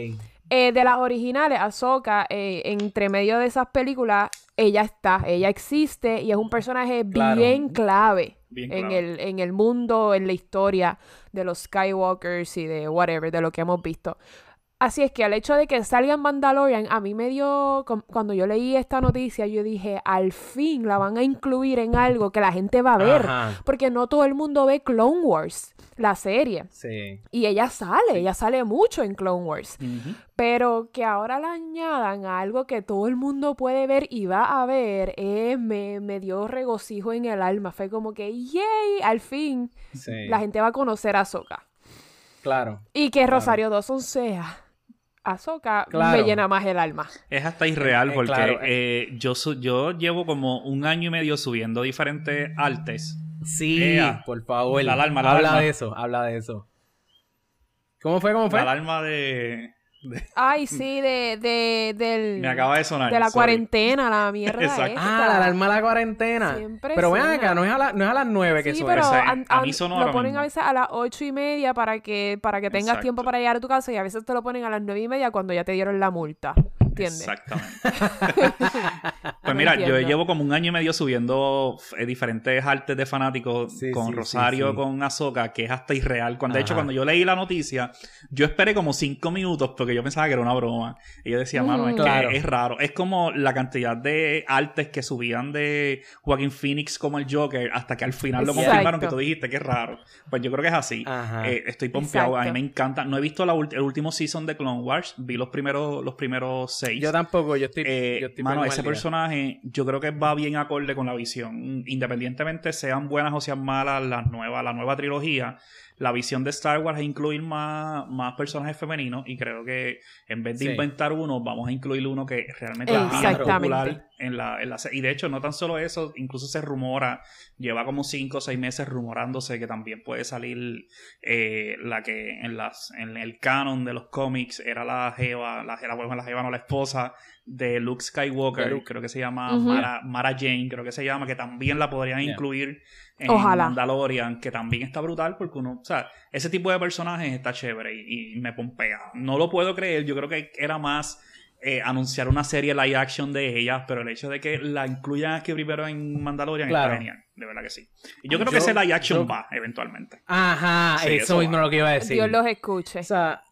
eh, de las originales, Ahsoka, eh, entre medio de esas películas, ella está, ella existe y es un personaje Claro. bien clave, Bien en, el, en el mundo, en la historia de los Skywalkers y de whatever, de lo que hemos visto. Así es que el hecho de que salga en Mandalorian, a mí me dio, cuando yo leí esta noticia, yo dije, al fin la van a incluir en algo que la gente va a ver. Ajá. Porque no todo el mundo ve Clone Wars, la serie. Sí. Y ella sale, ella sale mucho en Clone Wars. Pero que ahora la añadan a algo que todo el mundo puede ver y va a ver, eh, me, me dio regocijo en el alma. Fue como que, ¡yay! Al fin Sí. la gente va a conocer a Ahsoka. Claro. Y que Rosario Dawson sea Ahsoka Claro. me llena más el alma. Es hasta irreal Eh, eh, porque claro, eh, yo, su- yo llevo como un año y medio subiendo diferentes artes. Sí, Ea. por favor. La alarma, la habla alarma. de eso, habla de eso. ¿Cómo fue? ¿Cómo fue? La alarma de... Ay, sí, de, de, del, Me acaba de sonar. de la sorry. cuarentena, la mierda Exacto. esta. Ah, la alarma de la cuarentena. Siempre pero ven acá, no es a, la- no es a las 9 que Sí, suena. pero Ese- an- a mí sonó lo ponen mismo. a veces a las ocho y media para que, para que tengas Exacto. tiempo para llegar a tu casa y a veces te lo ponen a las nueve y media cuando ya te dieron la multa. ¿Entiendes? Exactamente. pues No mira, yo llevo como un año y medio subiendo eh, diferentes artes de fanáticos Sí, con sí, Rosario, sí, sí. con Azoka, que es hasta irreal. Cuando, de hecho, cuando yo leí la noticia, yo esperé como cinco minutos porque yo pensaba que era una broma. Y yo decía, mano, es, Mm. que Claro. es raro. Es como la cantidad de artes que subían de Joaquin Phoenix como el Joker hasta que al final lo Exacto. confirmaron que tú dijiste que es raro. Pues yo creo que es así. Eh, estoy pompeado. A mí me encanta. No he visto la el último season de Clone Wars. Vi los primeros, los primeros Yo tampoco, yo estoy. Eh, yo estoy mano, por ese personaje yo creo que va bien acorde con la visión. Independientemente sean buenas o sean malas las nuevas, la nueva trilogía, la visión de Star Wars es incluir más, más personajes femeninos y creo que en vez de Sí. inventar uno, vamos a incluir uno que realmente es popular en la, en la Y de hecho, no tan solo eso, incluso se rumora, lleva como 5 o 6 meses rumorándose que también puede salir eh, la que en las en el canon de los cómics era la jeva, la, la, bueno, la jeva no la esposa de Luke Skywalker, De Luke. creo que se llama. Mara, Mara Jane, creo que se llama, que también la podrían Yeah. incluir en Ojalá. Mandalorian, que también está brutal porque uno, o sea, ese tipo de personajes está chévere y, y me pompea. No lo puedo creer, yo creo que era más eh, anunciar una serie live action de ellas, pero el hecho de que la incluyan aquí primero en Mandalorian Claro. está genial, de verdad que sí. Y yo creo Yo- que ese live action yo- va eventualmente. Ajá, Sí, eso mismo lo que iba a decir. Dios los escuche. O sea,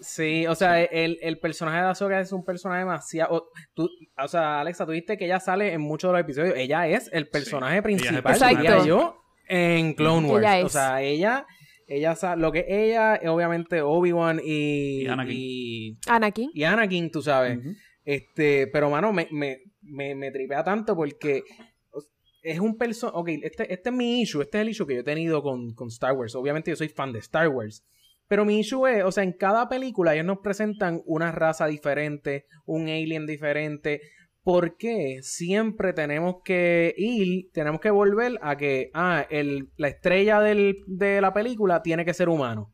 sí, o sea, el, el personaje de Ahsoka es un personaje demasiado. O, tú, o sea, Alexa, tú viste que ella sale en muchos de los episodios. Ella es el personaje ella es el principal, personaje. diría yo, en Clone Wars. Ella O sea, ella. Ella lo que ella es obviamente Obi-Wan y, Y Anakin. y, Anakin. y Anakin, tú sabes. Este, pero mano, me, me, me, me tripea tanto porque es un personaje. Ok, este, este es mi issue, este es el issue que yo he tenido con, con Star Wars. Obviamente yo soy fan de Star Wars. Pero mi issue es, o sea, en cada película ellos nos presentan una raza diferente, un alien diferente. ¿Por qué siempre tenemos que ir, tenemos que volver a que, ah, el, la estrella del- de la película tiene que ser humano?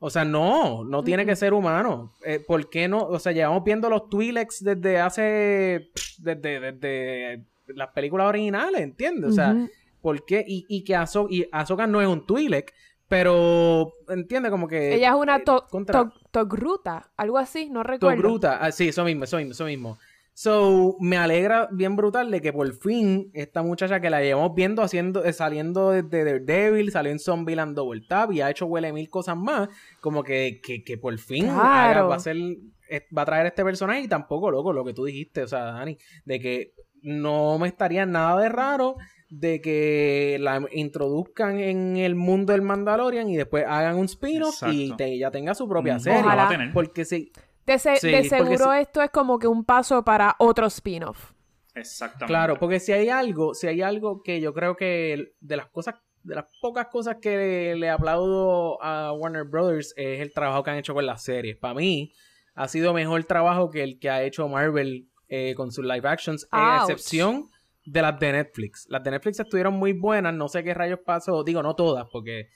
O sea, no, no tiene que ser humano. Eh, ¿Por qué no? O sea, llevamos viendo los Twi'leks desde hace. desde, desde las películas originales, ¿entiendes? O sea. ¿por qué? Y, y que Ahso- y Ahsoka no es un Twi'lek, pero. ¿Entiendes? Como que. Ella es una eh, to- contra- to- Togruta, algo así, no recuerdo. Togruta. Ah, sí, eso mismo, eso mismo, eso mismo. So, me alegra bien brutal de que por fin esta muchacha que la llevamos viendo haciendo, eh, saliendo de, de Daredevil, salió en Zombieland Double Tap y ha hecho huele mil cosas más, como que, que, que por fin Claro. haga- va a ser, va a traer este personaje y tampoco, loco, lo que tú dijiste, o sea, Dani, de que no me estaría nada de raro de que la introduzcan en el mundo del Mandalorian y después hagan un spin-off y te- ella tenga su propia Mm, serie. la va a Ojalá. tener. Porque si, De, se- Sí, de porque seguro si- esto es como que un paso para otro spin-off. Exactamente. Claro, porque si hay algo, si hay algo que yo creo que el- de las cosas, de las pocas cosas que le, aplaudo a Warner Brothers es el trabajo que han hecho con las series. Para mí, ha sido mejor trabajo que el que ha hecho Marvel eh, con sus live actions, a Ouch. excepción de las de Netflix. Las de Netflix estuvieron muy buenas, no sé qué rayos pasó, digo, no todas, porque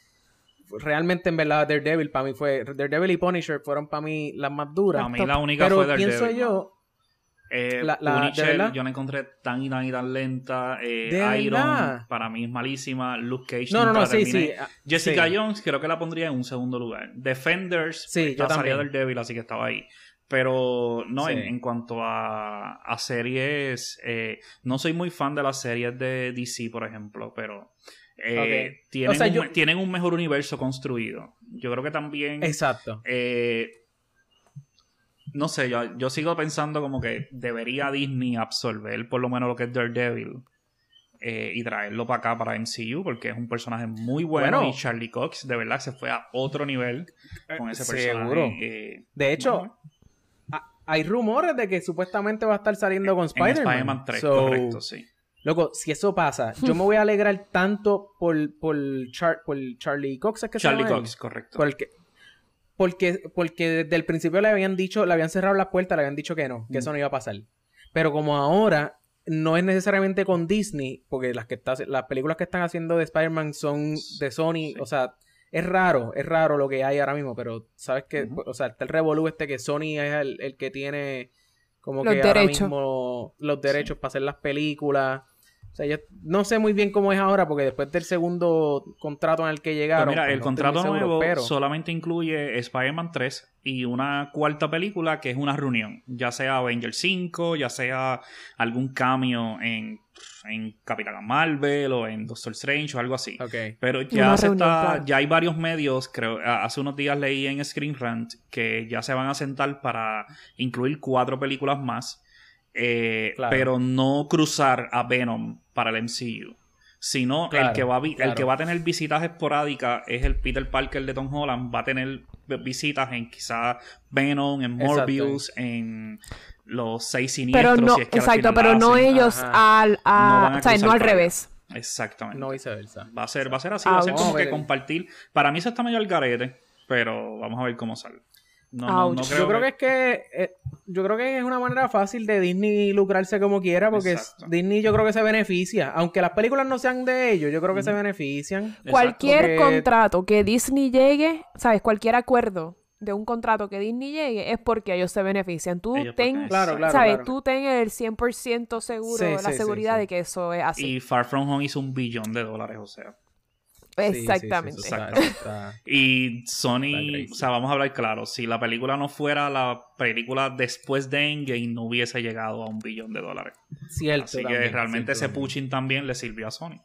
realmente en verdad Daredevil para mí fue, Daredevil y Punisher fueron para mí las más duras. Para mí la única pero fue Daredevil, pienso yo, Eh, La- la- ¿de Punisher, yo la encontré tan y tan y tan lenta. Eh, ¿De Iron, verdad? para mí es malísima. Luke Cage, no, no, no, sí, sí. ah, Jessica sí. Jones creo que la pondría en un segundo lugar. Defenders, Sí, yo del débil, así que estaba ahí. Pero no, en, Sí. en cuanto a, a series, eh, no soy muy fan de las series de DC, por ejemplo, pero eh, tienen, O sea, un, yo- tienen un mejor universo construido. Yo creo que también... Exacto. Eh, no sé, yo, yo sigo pensando como que debería Disney absorber por lo menos lo que es Daredevil y traerlo para acá, para MCU, porque es un personaje muy bueno, Bueno. y Charlie Cox de verdad se fue a otro nivel con ese personaje. Seguro. De hecho, bueno, hay rumores de que supuestamente va a estar saliendo con Spider-Man. Spider-Man 3, So, correcto, sí. Loco, si eso pasa, yo me voy a alegrar tanto por, por, Char- por Charlie Cox, ¿es que se Charlie llama él? Cox, correcto. Porque, porque, porque desde el principio le habían dicho, le habían cerrado las puertas, le habían dicho que no, que eso no iba a pasar. Pero como ahora no es necesariamente con Disney, porque las que está, las películas que están haciendo de Spider-Man son de Sony, Sí. o sea, es raro, es raro lo que hay ahora mismo, pero sabes que, o sea, está el revolú este que Sony es el, el que tiene como Los que ahora derechos. mismo los derechos para hacer las películas. O sea, yo no sé muy bien cómo es ahora, porque después del segundo contrato en el que Pues llegaron. mira, pues el no contrato seguro, nuevo pero- solamente incluye Spider-Man 3 y una cuarta película que es una reunión, ya sea Avengers 5, ya sea algún cameo en, en Capitán Marvel o en Doctor Strange o algo así. Pero ya se reunión, está, claro. ya hay varios medios, creo, a- hace unos días leí en Screen Rant que ya se van a sentar para incluir cuatro películas más, eh, Claro. pero no cruzar a Venom para el MCU. Sino Claro, el que va a vi- el claro. que va a tener visitas esporádicas es el Peter Parker de Tom Holland, va a tener visitas en quizá Venom, en Exacto. Morbius, en los seis siniestros. Pero no, si es que exacto, pero no hacen. ellos Ajá. al, a- No o sea, no al revés. Exactamente. No viceversa. Va a ser, va a ser así, Ah, va a ser como que compartir. Para mí eso está medio al garete, pero vamos a ver cómo sale. No, no, no Ouch. creo Yo creo que es que eh, yo creo que es una manera fácil de Disney lucrarse como quiera porque Exacto. Disney yo creo que se beneficia, aunque las películas no sean de ellos, yo creo que se benefician. Exacto. Cualquier Porque- contrato que Disney llegue, ¿sabes? Cualquier acuerdo de un contrato que Disney llegue es porque ellos se benefician. Tú Ellos ten, Claro, claro, ¿sabes? claro. Tú ten el 100% seguro, Sí, la sí, sí, seguridad sí. de que eso es así. Y Far From Home hizo un billón de dólares, o sea. Sí, sí, sí, Exactamente. está- está- Y Sony, o sea, vamos a hablar claro, si la película no fuera la película después de Endgame, no hubiese llegado a un billón de dólares. Cierto. Así que también, realmente ese pushing también le sirvió a Sony.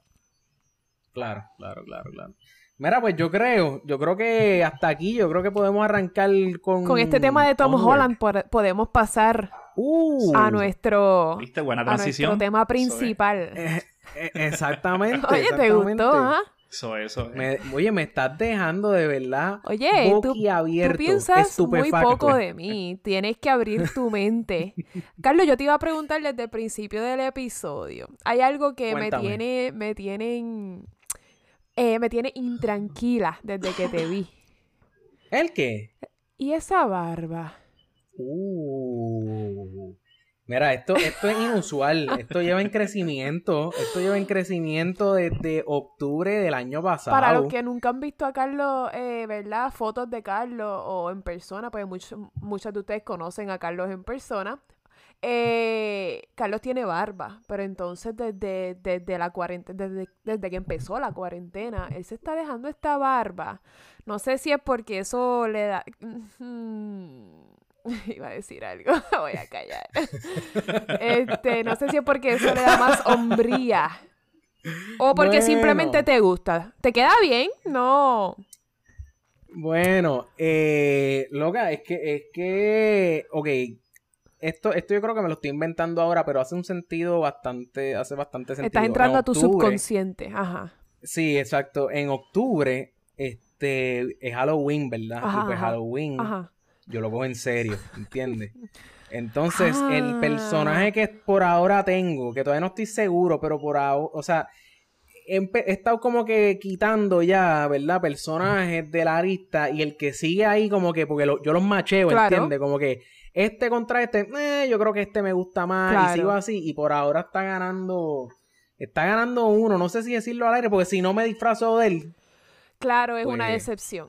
Claro, claro, claro, claro. Mira, pues yo creo, yo creo que hasta aquí, yo creo que podemos arrancar con... Con este tema de Tom Onward. Holland por- podemos pasar Uh, a nuestro, ¿Viste? Buena a nuestro transición. tema principal. eh, eh, exactamente. Oye, ¿te gustó, ah? Eso, eso. Me- oye, me estás dejando de verdad Oye, tú, tú boquiabierto, piensas muy poco de mí. Tienes que abrir tu mente. Carlos, yo te iba a preguntar desde el principio del episodio. Hay algo que me tiene, me tienen, eh, me tiene intranquila desde que te vi. ¿El qué? Y esa barba. Uh. Mira, esto, esto es inusual. Esto lleva en crecimiento. Esto lleva en crecimiento desde octubre del año pasado. Para los que nunca han visto a Carlos, eh, ¿verdad? Fotos de Carlos o en persona, pues muchos muchos de ustedes conocen a Carlos en persona. Eh, Carlos tiene barba, pero entonces desde, desde la cuarentena, desde, desde que empezó la cuarentena, él se está dejando esta barba. No sé si es porque eso le da. Iba a decir algo, voy a callar. Este, no sé si es porque eso le da más hombría. O porque Bueno. simplemente te gusta. ¿Te queda bien? No. Bueno, eh, loca, es que, es que, ok, esto, esto yo creo que me lo estoy inventando ahora, pero hace un sentido bastante, hace bastante sentido. Estás entrando En a tu subconsciente. Ajá. Sí, exacto. En octubre, este, es Halloween, ¿verdad? Ajá, y pues ajá, Halloween, Ajá. Yo lo cojo en serio, ¿entiendes? Entonces, el Ah. personaje que por ahora tengo, que todavía no estoy seguro, pero por ahora, o sea, he, estado como que quitando ya, ¿verdad? Personajes de la lista y el que sigue ahí como que, porque lo- yo los macheo, Claro. ¿entiendes? Como que este contra este, eh, yo creo que este me gusta más Claro. y sigo así y por ahora está ganando, está ganando uno, no sé si decirlo al aire porque si no me disfrazo de él, Claro, es una Pues, decepción.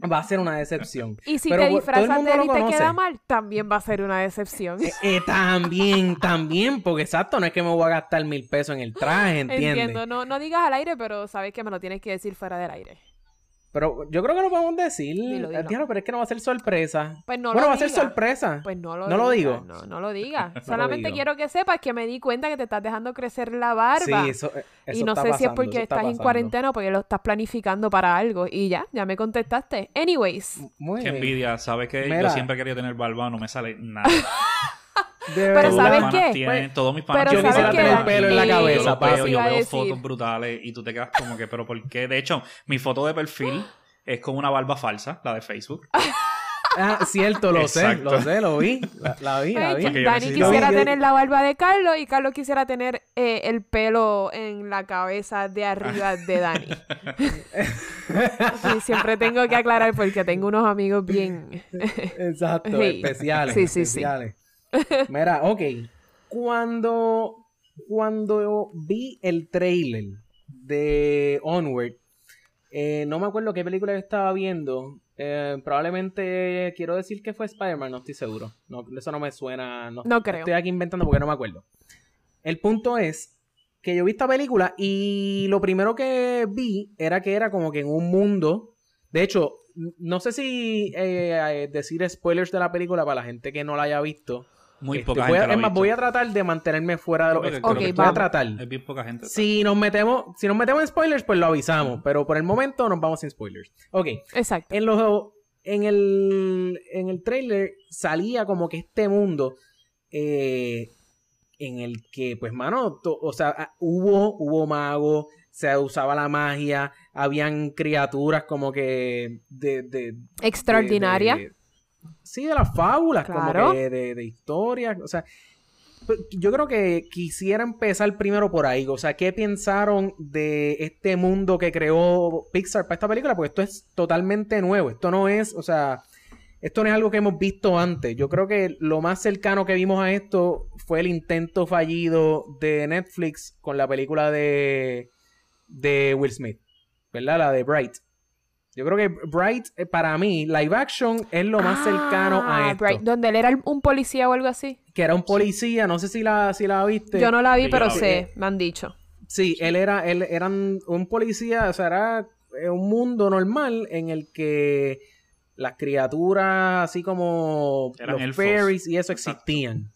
Va a ser una decepción. Y si Pero te disfrazas de él y te queda mal, también va a ser una decepción. Eh, eh, también, también, porque exacto, no es que me voy a gastar mil pesos en el traje, ¿entiendes? Entiendo, no, no digas al aire, pero sabes que me lo tienes que decir fuera del aire. Pero yo creo que lo podemos decir. Dilo, dilo. Eh, diablo, pero es que no va a ser sorpresa. Pues no bueno, lo va a ser sorpresa. Pues no lo No lo digo. No, no lo digas. Solamente digo. quiero que sepas que me di cuenta que te estás dejando crecer la barba. Sí, eso, eh, eso y no está sé si es porque estás en cuarentena o porque lo estás planificando para algo. Y ya, ya me contestaste. Anyways, Muy Qué bien. envidia, ¿sabes que Mira. Yo siempre quería tener barba, no me sale nada. De Pero ¿sabes qué? tienen- todos mis panas pelo en la cabeza, Yo, veo, yo veo decir. fotos brutales y tú te quedas como que, pero ¿por qué? De hecho, mi foto de perfil es con una barba falsa, la de Facebook. Ah, cierto, lo sé, lo sé, lo vi. La, la vi, la Pues, vi. Dani quisiera vi- tener la barba de Carlos y Carlos quisiera tener eh, el pelo en la cabeza de arriba de Dani. y siempre tengo que aclarar porque tengo unos amigos bien... Exacto, Sí. especiales. Sí, sí, sí. especiales. Mira, ok. Cuando, cuando vi el trailer de Onward, Eh, no me acuerdo qué película yo estaba viendo. Eh, probablemente quiero decir que fue Spider-Man, no estoy seguro. No, eso no me suena. No, No creo. Estoy aquí inventando porque no me acuerdo. El punto es que yo vi esta película y lo primero que vi era que era como que en un mundo. De hecho, no sé si eh, decir spoilers de la película para la gente que no la haya visto. Muy Este, poca voy a- gente. lo ha es más, visto. voy a tratar de mantenerme fuera de los spoilers. creo que voy a tratar. Es bien poca gente. Si nos metemos, si nos metemos en spoilers, pues lo avisamos. Pero por el momento nos vamos sin spoilers. Ok. Exacto. En los en el en el trailer salía como que este mundo eh, en el que pues mano to- o sea ah, hubo hubo magos se usaba la magia habían criaturas como que de, de- Extraordinaria. Sí de las fábulas Claro. como que de, de historias o sea yo creo que quisiera empezar primero por ahí. O sea, ¿qué pensaron de este mundo que creó Pixar para esta película? Porque esto es totalmente nuevo. Esto no es, o sea, esto no es algo que hemos visto antes. Yo creo que lo más cercano que vimos a esto fue el intento fallido de Netflix con la película de, de Will Smith, ¿verdad? La de Bright. Yo creo que Bright, eh, para mí, live action es lo más cercano a Ah, esto. Bright, donde él era un policía o algo así. Que era un policía, no sé si la, si la viste. Yo no la vi, Sí, pero la vi. sé, me han dicho. Sí, él era, él eran un policía, o sea, era eh, un mundo normal en el que las criaturas, así como Eran los elfos. fairies y eso existían.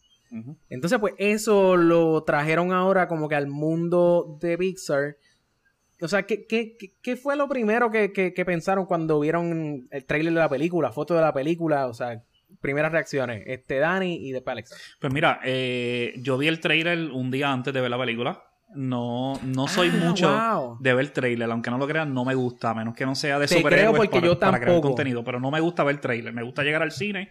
Entonces, pues eso lo trajeron ahora como que al mundo de Pixar. O sea, ¿qué, qué, qué- qué fue lo primero que, que- que pensaron cuando vieron el trailer de la película, foto de la película? O sea, primeras reacciones. Este, Dani y después Alexa. Pues mira, eh, yo vi el trailer un día antes de ver la película. No, no soy Ah, mucho wow. de ver trailer, aunque no lo crean, no me gusta, a menos que no sea de Te superhéroes creo porque para, yo para crear contenido, pero no me gusta ver trailer, me gusta llegar al cine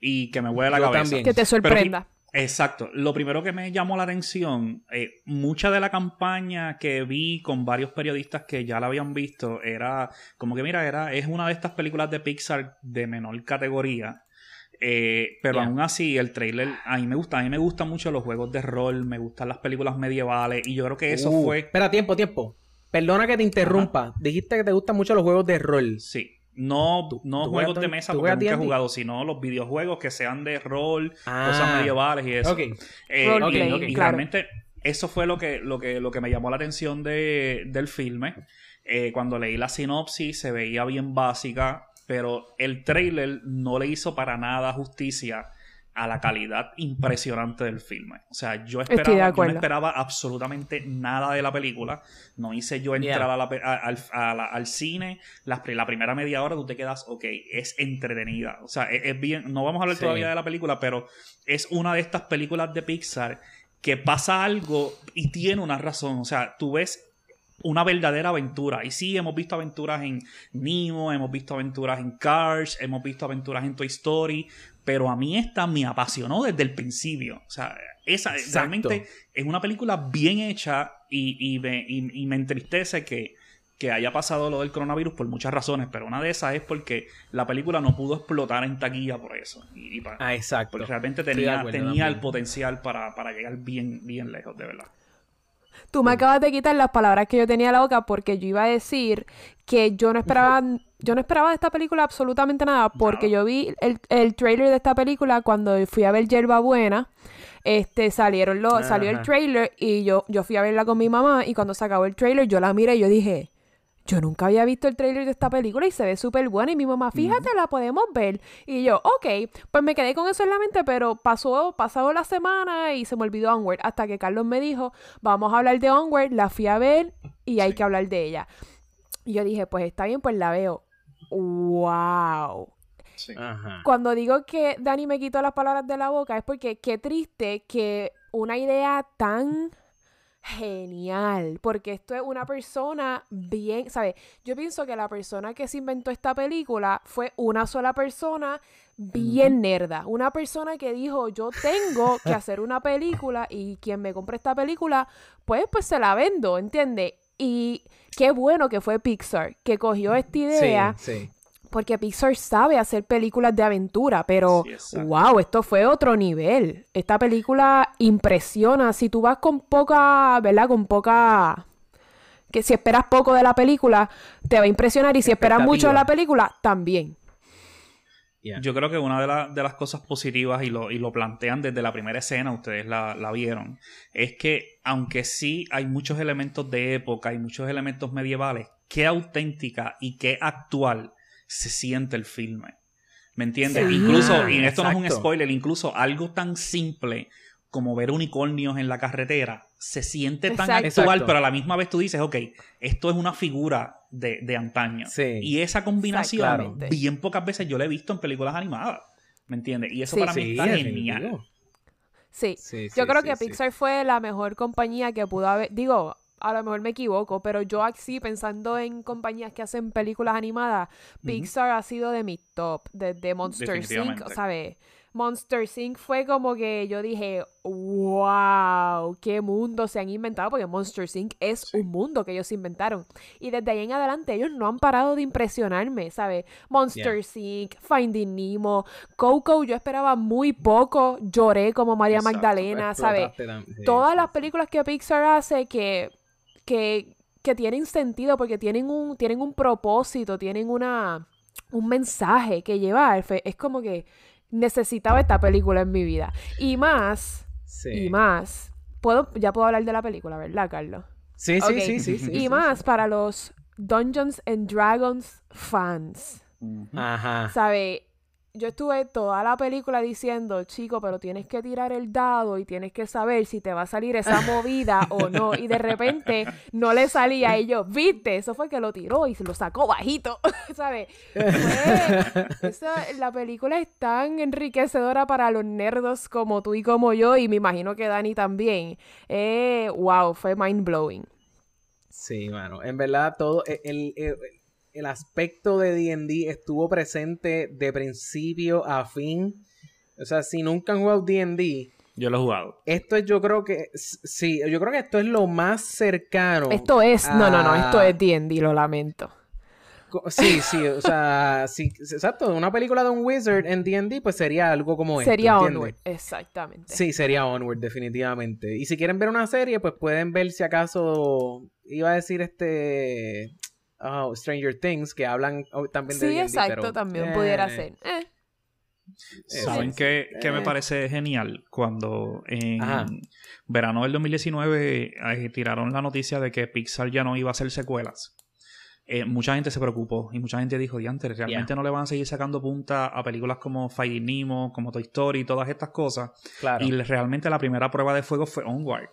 y que me huele la Yo cabeza. también. Que te Pero sorprenda. Exacto. Lo primero que me llamó la atención, eh, mucha de la campaña que vi con varios periodistas que ya la habían visto, era como que, mira, era, es una de estas películas de Pixar de menor categoría. eh, pero Yeah. aún así, el trailer, a mí me gusta, a mí me gustan mucho los juegos de rol, me gustan las películas medievales, y yo creo que eso Uh, fue. Espera, tiempo, tiempo. Perdona que te interrumpa. Dijiste que te gustan mucho los juegos de rol. Sí. No, ¿Tú- no tú juegos de mesa porque nunca he jugado, sino los videojuegos que sean de rol, Ah. cosas medievales y eso. Eh, y, ok, y claro. realmente eso fue lo que, lo que, lo que me llamó la atención de, del filme. Eh, cuando leí la sinopsis se veía bien básica, pero el trailer no le hizo para nada justicia a la calidad impresionante del filme. O sea, yo esperaba, yo no esperaba absolutamente nada de la película. No hice yo entrar Yeah. a la a- al, a la- al cine, la, la primera media hora tú te quedas, ok, es entretenida. O sea, es, es bien, no vamos a hablar Sí. todavía de la película, pero es una de estas películas de Pixar que pasa algo y tiene una razón. O sea, tú ves una verdadera aventura. Y sí, hemos visto aventuras en Nemo, hemos visto aventuras en Cars, hemos visto aventuras en Toy Story, pero a mí esta me apasionó desde el principio. O sea, esa Exacto. realmente es una película bien hecha y, y me, y- y me entristece que, que haya pasado lo del coronavirus por muchas razones, pero una de esas es porque la película no pudo explotar en taquilla por eso. Y, y pa- Ah, exacto. porque realmente tenía, tenía el potencial para, para llegar bien, bien lejos, de verdad. Tú me acabas de quitar las palabras que yo tenía en la boca porque yo iba a decir que yo no esperaba, yo no esperaba de esta película absolutamente nada porque yo vi el, el trailer de esta película cuando fui a ver Yerba Buena. Este, salieron los, salió el trailer y yo, yo fui a verla con mi mamá y cuando se acabó el trailer yo la miré y yo dije, yo nunca había visto el trailer de esta película y se ve súper buena. Y mi mamá, fíjate, la podemos ver. Y yo, ok, pues me quedé con eso en la mente, pero pasó, pasó la semana y se me olvidó Onward. Hasta que Carlos me dijo, vamos a hablar de Onward, la fui a ver y hay que hablar de ella. Y yo dije, pues está bien, pues la veo. ¡Wow! Sí. Cuando digo que Dani me quitó las palabras de la boca es porque qué triste que una idea tan genial, porque esto es una persona bien, ¿sabes? Yo pienso que la persona que se inventó esta película fue una sola persona bien nerda, una persona que dijo, yo tengo que hacer una película y quien me compre esta película, pues pues se la vendo, ¿entiendes? Y qué bueno que fue Pixar, que cogió esta idea Sí, sí. Porque Pixar sabe hacer películas de aventura, pero Sí, wow, esto fue otro nivel. Esta película impresiona. Si tú vas con poca, ¿verdad? Con poca, Que si esperas poco de la película, te va a impresionar. Y si esperas mucho de la película, también. Yeah. Yo creo que una de, la- de las cosas positivas, y lo, y lo plantean desde la primera escena, ustedes la, la vieron, es que aunque sí hay muchos elementos de época y muchos elementos medievales, qué auténtica y qué actual se siente el filme. ¿Me entiendes? Sí. Incluso, y esto no es un spoiler, incluso algo tan simple como ver unicornios en la carretera se siente tan Exacto. actual, Exacto. pero a la misma vez tú dices, ok, esto es una figura de, de antaño. Sí. Y esa combinación, bien pocas veces yo la he visto en películas animadas. ¿Me entiendes? Y eso Sí. para mí Sí, está definitivo. genial. Sí. Sí, Yo creo sí, que sí. Pixar fue la mejor compañía que pudo haber. Digo, a lo mejor me equivoco, pero yo así, pensando en compañías que hacen películas animadas, Pixar ha sido de mi top, desde Monster Inc. ¿Sabes? Monster Inc. fue como que yo dije, wow, qué mundo se han inventado, porque Monster Inc. es un mundo que ellos inventaron. Y desde ahí en adelante ellos no han parado de impresionarme, ¿sabes? Monster Inc., Finding Nemo, Coco, yo esperaba muy poco, lloré como María Exacto, Magdalena, ¿sabes? sí, Todas las películas que Pixar hace que, que, que tienen sentido porque tienen un, tienen un propósito, tienen una, un mensaje que llevar. Es como que necesitaba esta película en mi vida. Y más, Sí. y más. Puedo, ya puedo hablar de la película, ¿verdad, Carlos? Sí, sí, sí, sí, sí, y sí, más para los Dungeons and Dragons fans. Ajá. ¿Sabe? Yo estuve toda la película diciendo, chico, pero tienes que tirar el dado y tienes que saber si te va a salir esa movida o no. Y de repente no le salía y yo, viste, eso fue que lo tiró y se lo sacó bajito, ¿sabes? Esa- la película es tan enriquecedora para los nerdos como tú y como yo y me imagino que Dani también. Eh, wow, fue mind blowing. Sí, mano. En verdad, todo e, el, el, el aspecto de D&D estuvo presente de principio a fin. O sea, si nunca han jugado D&D, Yo lo he jugado. esto es, yo creo que, sí, yo creo que esto es lo más cercano. Esto es, no, no, no, esto es D&D, lo lamento. Sí, sí, o sea, sí, exacto, una película de un wizard en D&D, pues sería algo como esto, Sería. Onward, exactamente. Sí, sería Onward, definitivamente. Y si quieren ver una serie, pues pueden ver si acaso iba a decir este oh, Stranger Things, que hablan oh, también de Sí, D&D, exacto, pero, también eh, pudiera ser. Eh, ¿Saben sí, qué, sí. qué me Eh. parece genial? Cuando en Ajá. verano del 2019 eh, tiraron la noticia de que Pixar ya no iba a hacer secuelas. eh, mucha gente se preocupó y mucha gente dijo, diantre, realmente no le van a seguir sacando punta a películas como Finding Nemo, como Toy Story y todas estas cosas. Claro. Y realmente la primera prueba de fuego fue Onward.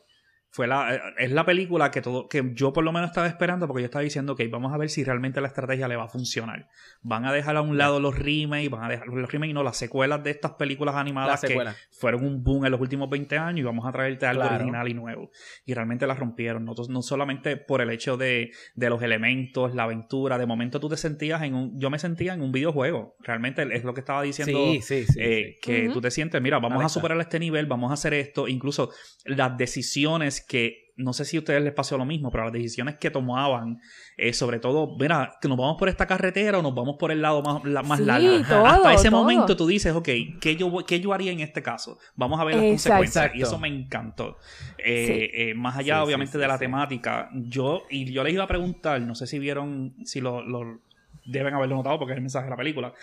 Fue la, eh, es la película que todo que yo por lo menos estaba esperando porque yo estaba diciendo, ok, vamos a ver si realmente la estrategia le va a funcionar. Van a dejar a un lado los remakes, van a dejar los remakes, no, las secuelas de estas películas animadas que fueron un boom en los últimos 20 años y vamos a traerte algo Claro. original y nuevo. Y realmente las rompieron, no, no solamente por el hecho de, de los elementos, la aventura, de momento tú te sentías en un, yo me sentía en un videojuego, realmente es lo que estaba diciendo Sí, sí, sí, eh, sí. que tú te sientes, mira, vamos Alexa. a superar este nivel, vamos a hacer esto, incluso las decisiones que, no sé si a ustedes les pasó lo mismo, pero las decisiones que tomaban, eh, sobre todo, mira, que nos vamos por esta carretera o nos vamos por el lado más, la- más Sí, largo. todo, Hasta ese todo. momento tú dices, ok, ¿qué yo, ¿qué yo haría en este caso? Vamos a ver las Exacto. consecuencias. Y eso me encantó. Eh, Sí. eh, más allá, Sí, obviamente, sí, de la sí. temática, yo, y yo les iba a preguntar, no sé si vieron, si lo, lo- deben haberlo notado porque es el mensaje de la película.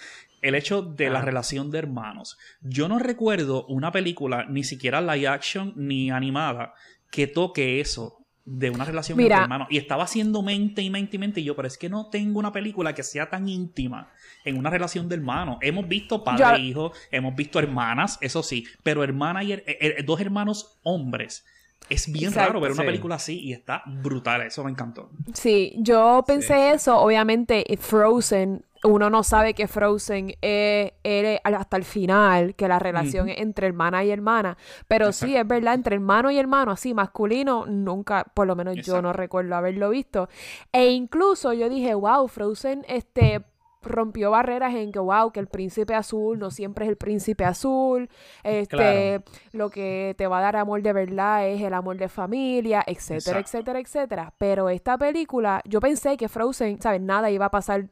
El hecho de la Ah. relación de hermanos. Yo no recuerdo una película, ni siquiera live action ni animada, que toque eso de una relación Mira. entre hermanos. Y estaba haciendo mente y mente y mente. Y yo, pero es que no tengo una película que sea tan íntima en una relación de hermanos. Hemos visto padre e hijo, hemos visto hermanas, eso sí, pero hermana y her- eh, eh, dos hermanos hombres. Es bien Exacto. raro ver una Sí. película así y está brutal. Eso me encantó. Sí, yo pensé eso, obviamente eh, Frozen, uno no sabe que Frozen es, es hasta el final, que la relación es entre hermana y hermana, pero sí, es verdad, entre hermano y hermano, así, masculino, nunca, por lo menos yo no recuerdo haberlo visto, e incluso yo dije, wow, Frozen, este rompió barreras en que wow que el príncipe azul no siempre es el príncipe azul este Claro. lo que te va a dar amor de verdad es el amor de familia etcétera Exacto. etcétera etcétera pero esta película yo pensé que Frozen sabes nada iba a pasar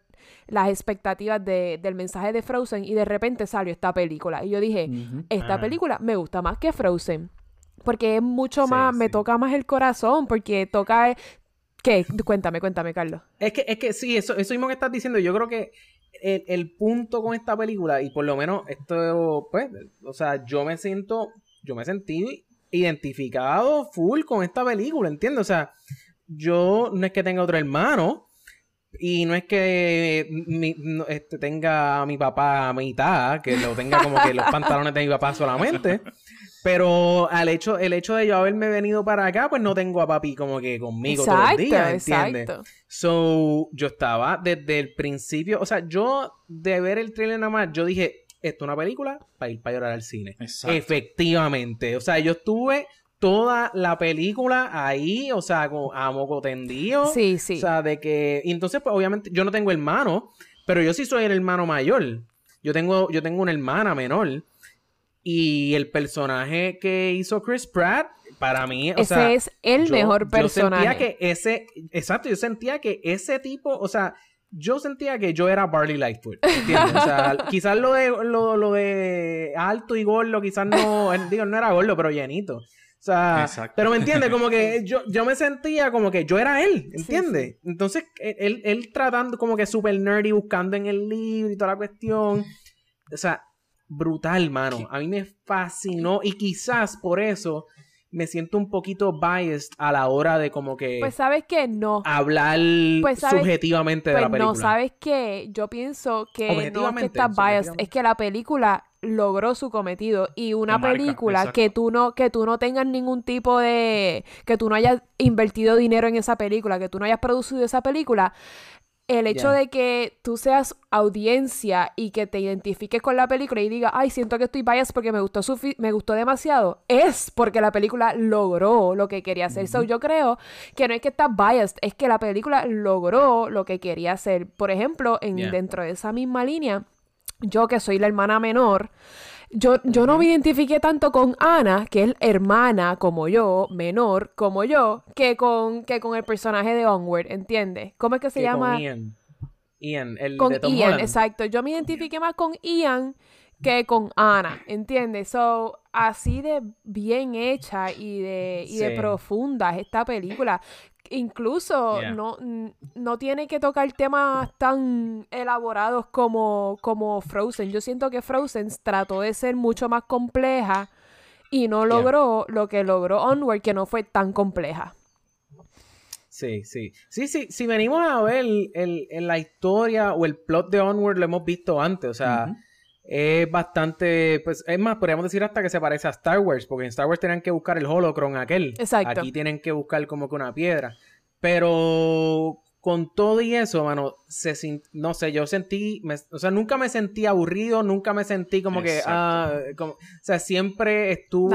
las expectativas de- del mensaje de Frozen y de repente salió esta película y yo dije esta Ajá. película me gusta más que Frozen porque es mucho Sí, más me toca más el corazón porque toca ¿Qué? Cuéntame, cuéntame, Carlos. Es que, es que sí, eso, eso mismo que estás diciendo, yo creo que el, el punto con esta película, y por lo menos esto, pues, o sea, yo me siento, yo me sentí identificado full con esta película, ¿entiendes? O sea, yo no es que tenga otro hermano, y no es que mi- no, este, tenga a mi papá a mitad, que lo tenga como que los pantalones de mi papá solamente. Pero al hecho, el hecho de yo haberme venido para acá, pues no tengo a papi como que conmigo todo el Exacto, día, ¿entiendes? exacto. So, yo estaba desde el principio, o sea, yo de ver el trailer nada más, yo dije, esto es una película para ir para llorar al cine. Exacto. Efectivamente. O sea, yo estuve toda la película ahí, o sea, con, a moco tendido. Sí, sí. O sea, de que. Y entonces, pues, obviamente, yo no tengo hermano, pero yo sí soy el hermano mayor. Yo tengo, yo tengo una hermana menor. Y el personaje que hizo Chris Pratt, para mí, o Ese sea, es el yo- mejor personaje. Yo sentía que ese, exacto, yo sentía que ese tipo, o sea, yo sentía que yo era Barley Lightfoot, ¿entiendes? O sea, quizás lo de, lo, lo de alto y gordo, quizás no, digo, no era gordo, pero llenito. O sea, Exacto. pero me entiendes, como que yo, yo me sentía como que yo era él, ¿entiendes? Entonces, él, él, él tratando como que súper nerdy, buscando en el libro y toda la cuestión. O sea, brutal, mano. A mí me fascinó y quizás por eso me siento un poquito biased a la hora de como que Pues sabes que no. hablar Pues, ¿sabes? subjetivamente de Pues la película. no, ¿sabes qué? Yo pienso que no es que estás biased, es que la película logró su cometido y una marca, película exacto. que tú no que tú no tengas ningún tipo de que tú no hayas invertido dinero en esa película, que tú no hayas producido esa película, el hecho de que tú seas audiencia y que te identifiques con la película y digas, ay, siento que estoy biased porque me gustó, me gustó demasiado, es porque la película logró lo que quería hacer. So, yo creo que no es que estás biased, es que la película logró lo que quería hacer. Por ejemplo, en, Yeah. dentro de esa misma línea, yo que soy la hermana menor, yo, yo no me identifiqué tanto con Ana, que es hermana como yo, menor como yo, que con, que con el personaje de Onward, ¿entiendes? ¿Cómo es que se Que con llama? Ian. Ian, el Con de Tom Ian, Holland. exacto. Yo me identifiqué más con Ian que con Ana, ¿entiendes? So, así de bien hecha y de, y de profunda es esta película. Incluso Yeah. no, no tiene que tocar temas tan elaborados como, como Frozen. Yo siento que Frozen trató de ser mucho más compleja y no Yeah. logró lo que logró Onward, que no fue tan compleja. Sí, sí. Sí, sí. Si venimos a ver el, el- la historia o el plot de Onward, lo hemos visto antes. O sea. Es bastante. Pues es más, podríamos decir hasta que se parece a Star Wars. Porque en Star Wars tenían que buscar el holocron aquel. Exacto. Aquí tienen que buscar como que una piedra. Pero con todo y eso, mano, se sin- no sé, yo sentí, me- o sea, nunca me sentí aburrido, nunca me sentí como que, ah, como- o sea, siempre estuvo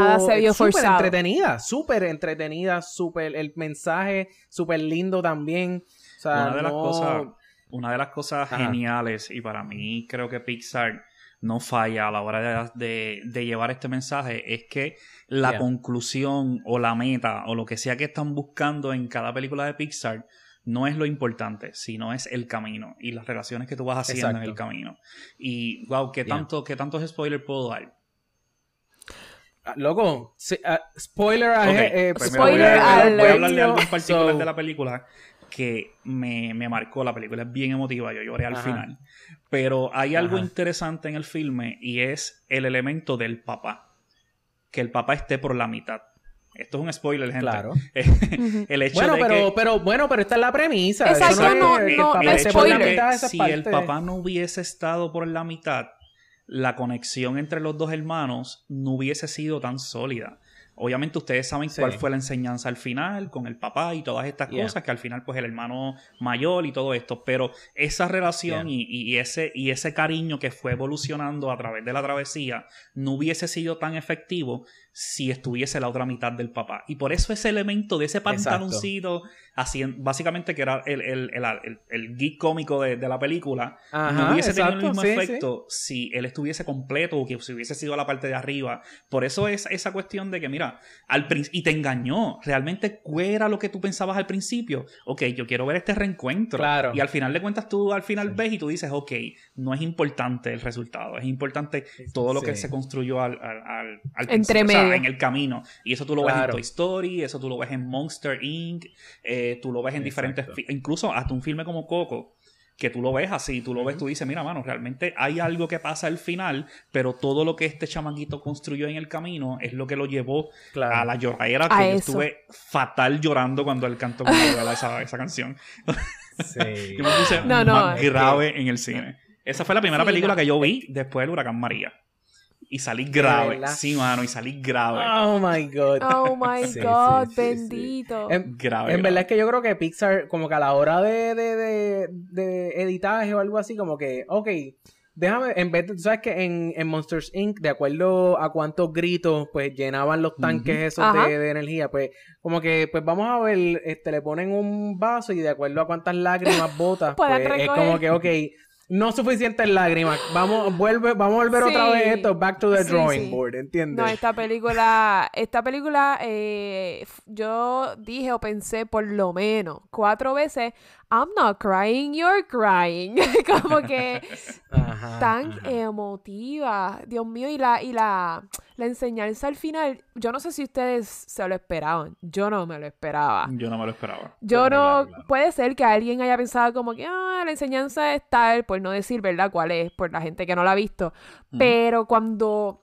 súper entretenida, súper entretenida, súper, el mensaje súper lindo también. O sea, una de las cosas una de las cosas Ajá. geniales y para mí creo que Pixar no falla a la hora de, de- de llevar este mensaje es que la Yeah. conclusión o la meta o lo que sea que están buscando en cada película de Pixar no es lo importante, sino es el camino y las relaciones que tú vas haciendo en el camino. Y wow, ¿qué, Yeah. tanto, ¿qué tantos spoilers puedo dar? Ah, Loco, sí, ah, spoiler a Ok, eh, pues voy, a, alert. voy a hablar de algo en So- particular de la película que me, me marcó. La película es bien emotiva, yo lloré al Ajá. final. Pero hay algo interesante en el filme y es el elemento del papá. Que el papá esté por la mitad. Esto es un spoiler, gente. Claro. el hecho Bueno, de pero, que... pero, bueno, pero esta es la premisa. Exacto, no, es- no, el spoiler. de si parte. el papá no hubiese estado por la mitad, la conexión entre los dos hermanos no hubiese sido tan sólida. Obviamente ustedes saben Sí. cuál fue la enseñanza al final con el papá y todas estas Yeah. cosas, que al final pues el hermano mayor y todo esto, pero esa relación Yeah. y, y ese, y ese cariño que fue evolucionando a través de la travesía no hubiese sido tan efectivo si estuviese la otra mitad del papá. Y por eso ese elemento de ese pantaloncito, así, básicamente que era el, el, el, el- el geek cómico de, de la película, Ajá, no hubiese tenido el mismo sí, efecto si él estuviese completo o que si hubiese sido la parte de arriba. Por eso es esa cuestión de que, mira, al prin- y te engañó. Realmente, ¿cuál era lo que tú pensabas al principio? Ok, yo quiero ver este reencuentro. Claro. Y al final de cuentas, tú al final Sí. ves y tú dices, ok, no es importante el resultado, es importante todo lo que se construyó al, al, al, al Entre principio, o sea, medio. en el camino. Y eso tú lo ves en. Toy Story, eso tú lo ves en Monster Inc., eh, tú lo ves en diferentes... Exacto. fi- Incluso hasta un filme como Coco, que tú lo ves así, tú lo ves, tú dices, mira, mano, realmente hay algo que pasa al final, pero todo lo que este chamaquito construyó en el camino es lo que lo llevó Claro. a la lloradera que yo estuve fatal llorando cuando él cantó esa, esa canción. Sí. Yo me puse No, no, más grave en el cine. Esa fue la primera Sí, película no. que yo vi después del huracán María. Y salí grave. Sí, mano, y salí grave. Oh my god. Oh my Sí, sí, god, sí, sí. bendito. En, grave. en grave. verdad es que yo creo que Pixar, como que a la hora de, de, de, de editaje o algo así, como que, ok, déjame, en vez de, tú sabes que en, en Monsters Inc., de acuerdo a cuántos gritos, pues llenaban los tanques esos de, de energía, pues como que, pues vamos a ver, este, le ponen un vaso y de acuerdo a cuántas lágrimas botas, pues es como que, ok, no suficientes lágrimas, vamos, vuelve, vamos a volver otra vez esto, back to the Sí, drawing sí. board, ¿entiendes? No, esta película, esta película, eh, yo dije o pensé por lo menos cuatro veces, I'm not crying, you're crying. Como que Ajá, tan ajá. emotiva, Dios mío, y la, y la, la enseñanza al final, yo no sé si ustedes se lo esperaban, yo no me lo esperaba. Yo no me lo esperaba. Yo Claro, no, claro. puede ser que alguien haya pensado como que, ah, la enseñanza es tal, por no decir, ¿verdad? ¿Cuál es? Por la gente que no la ha visto. Pero cuando,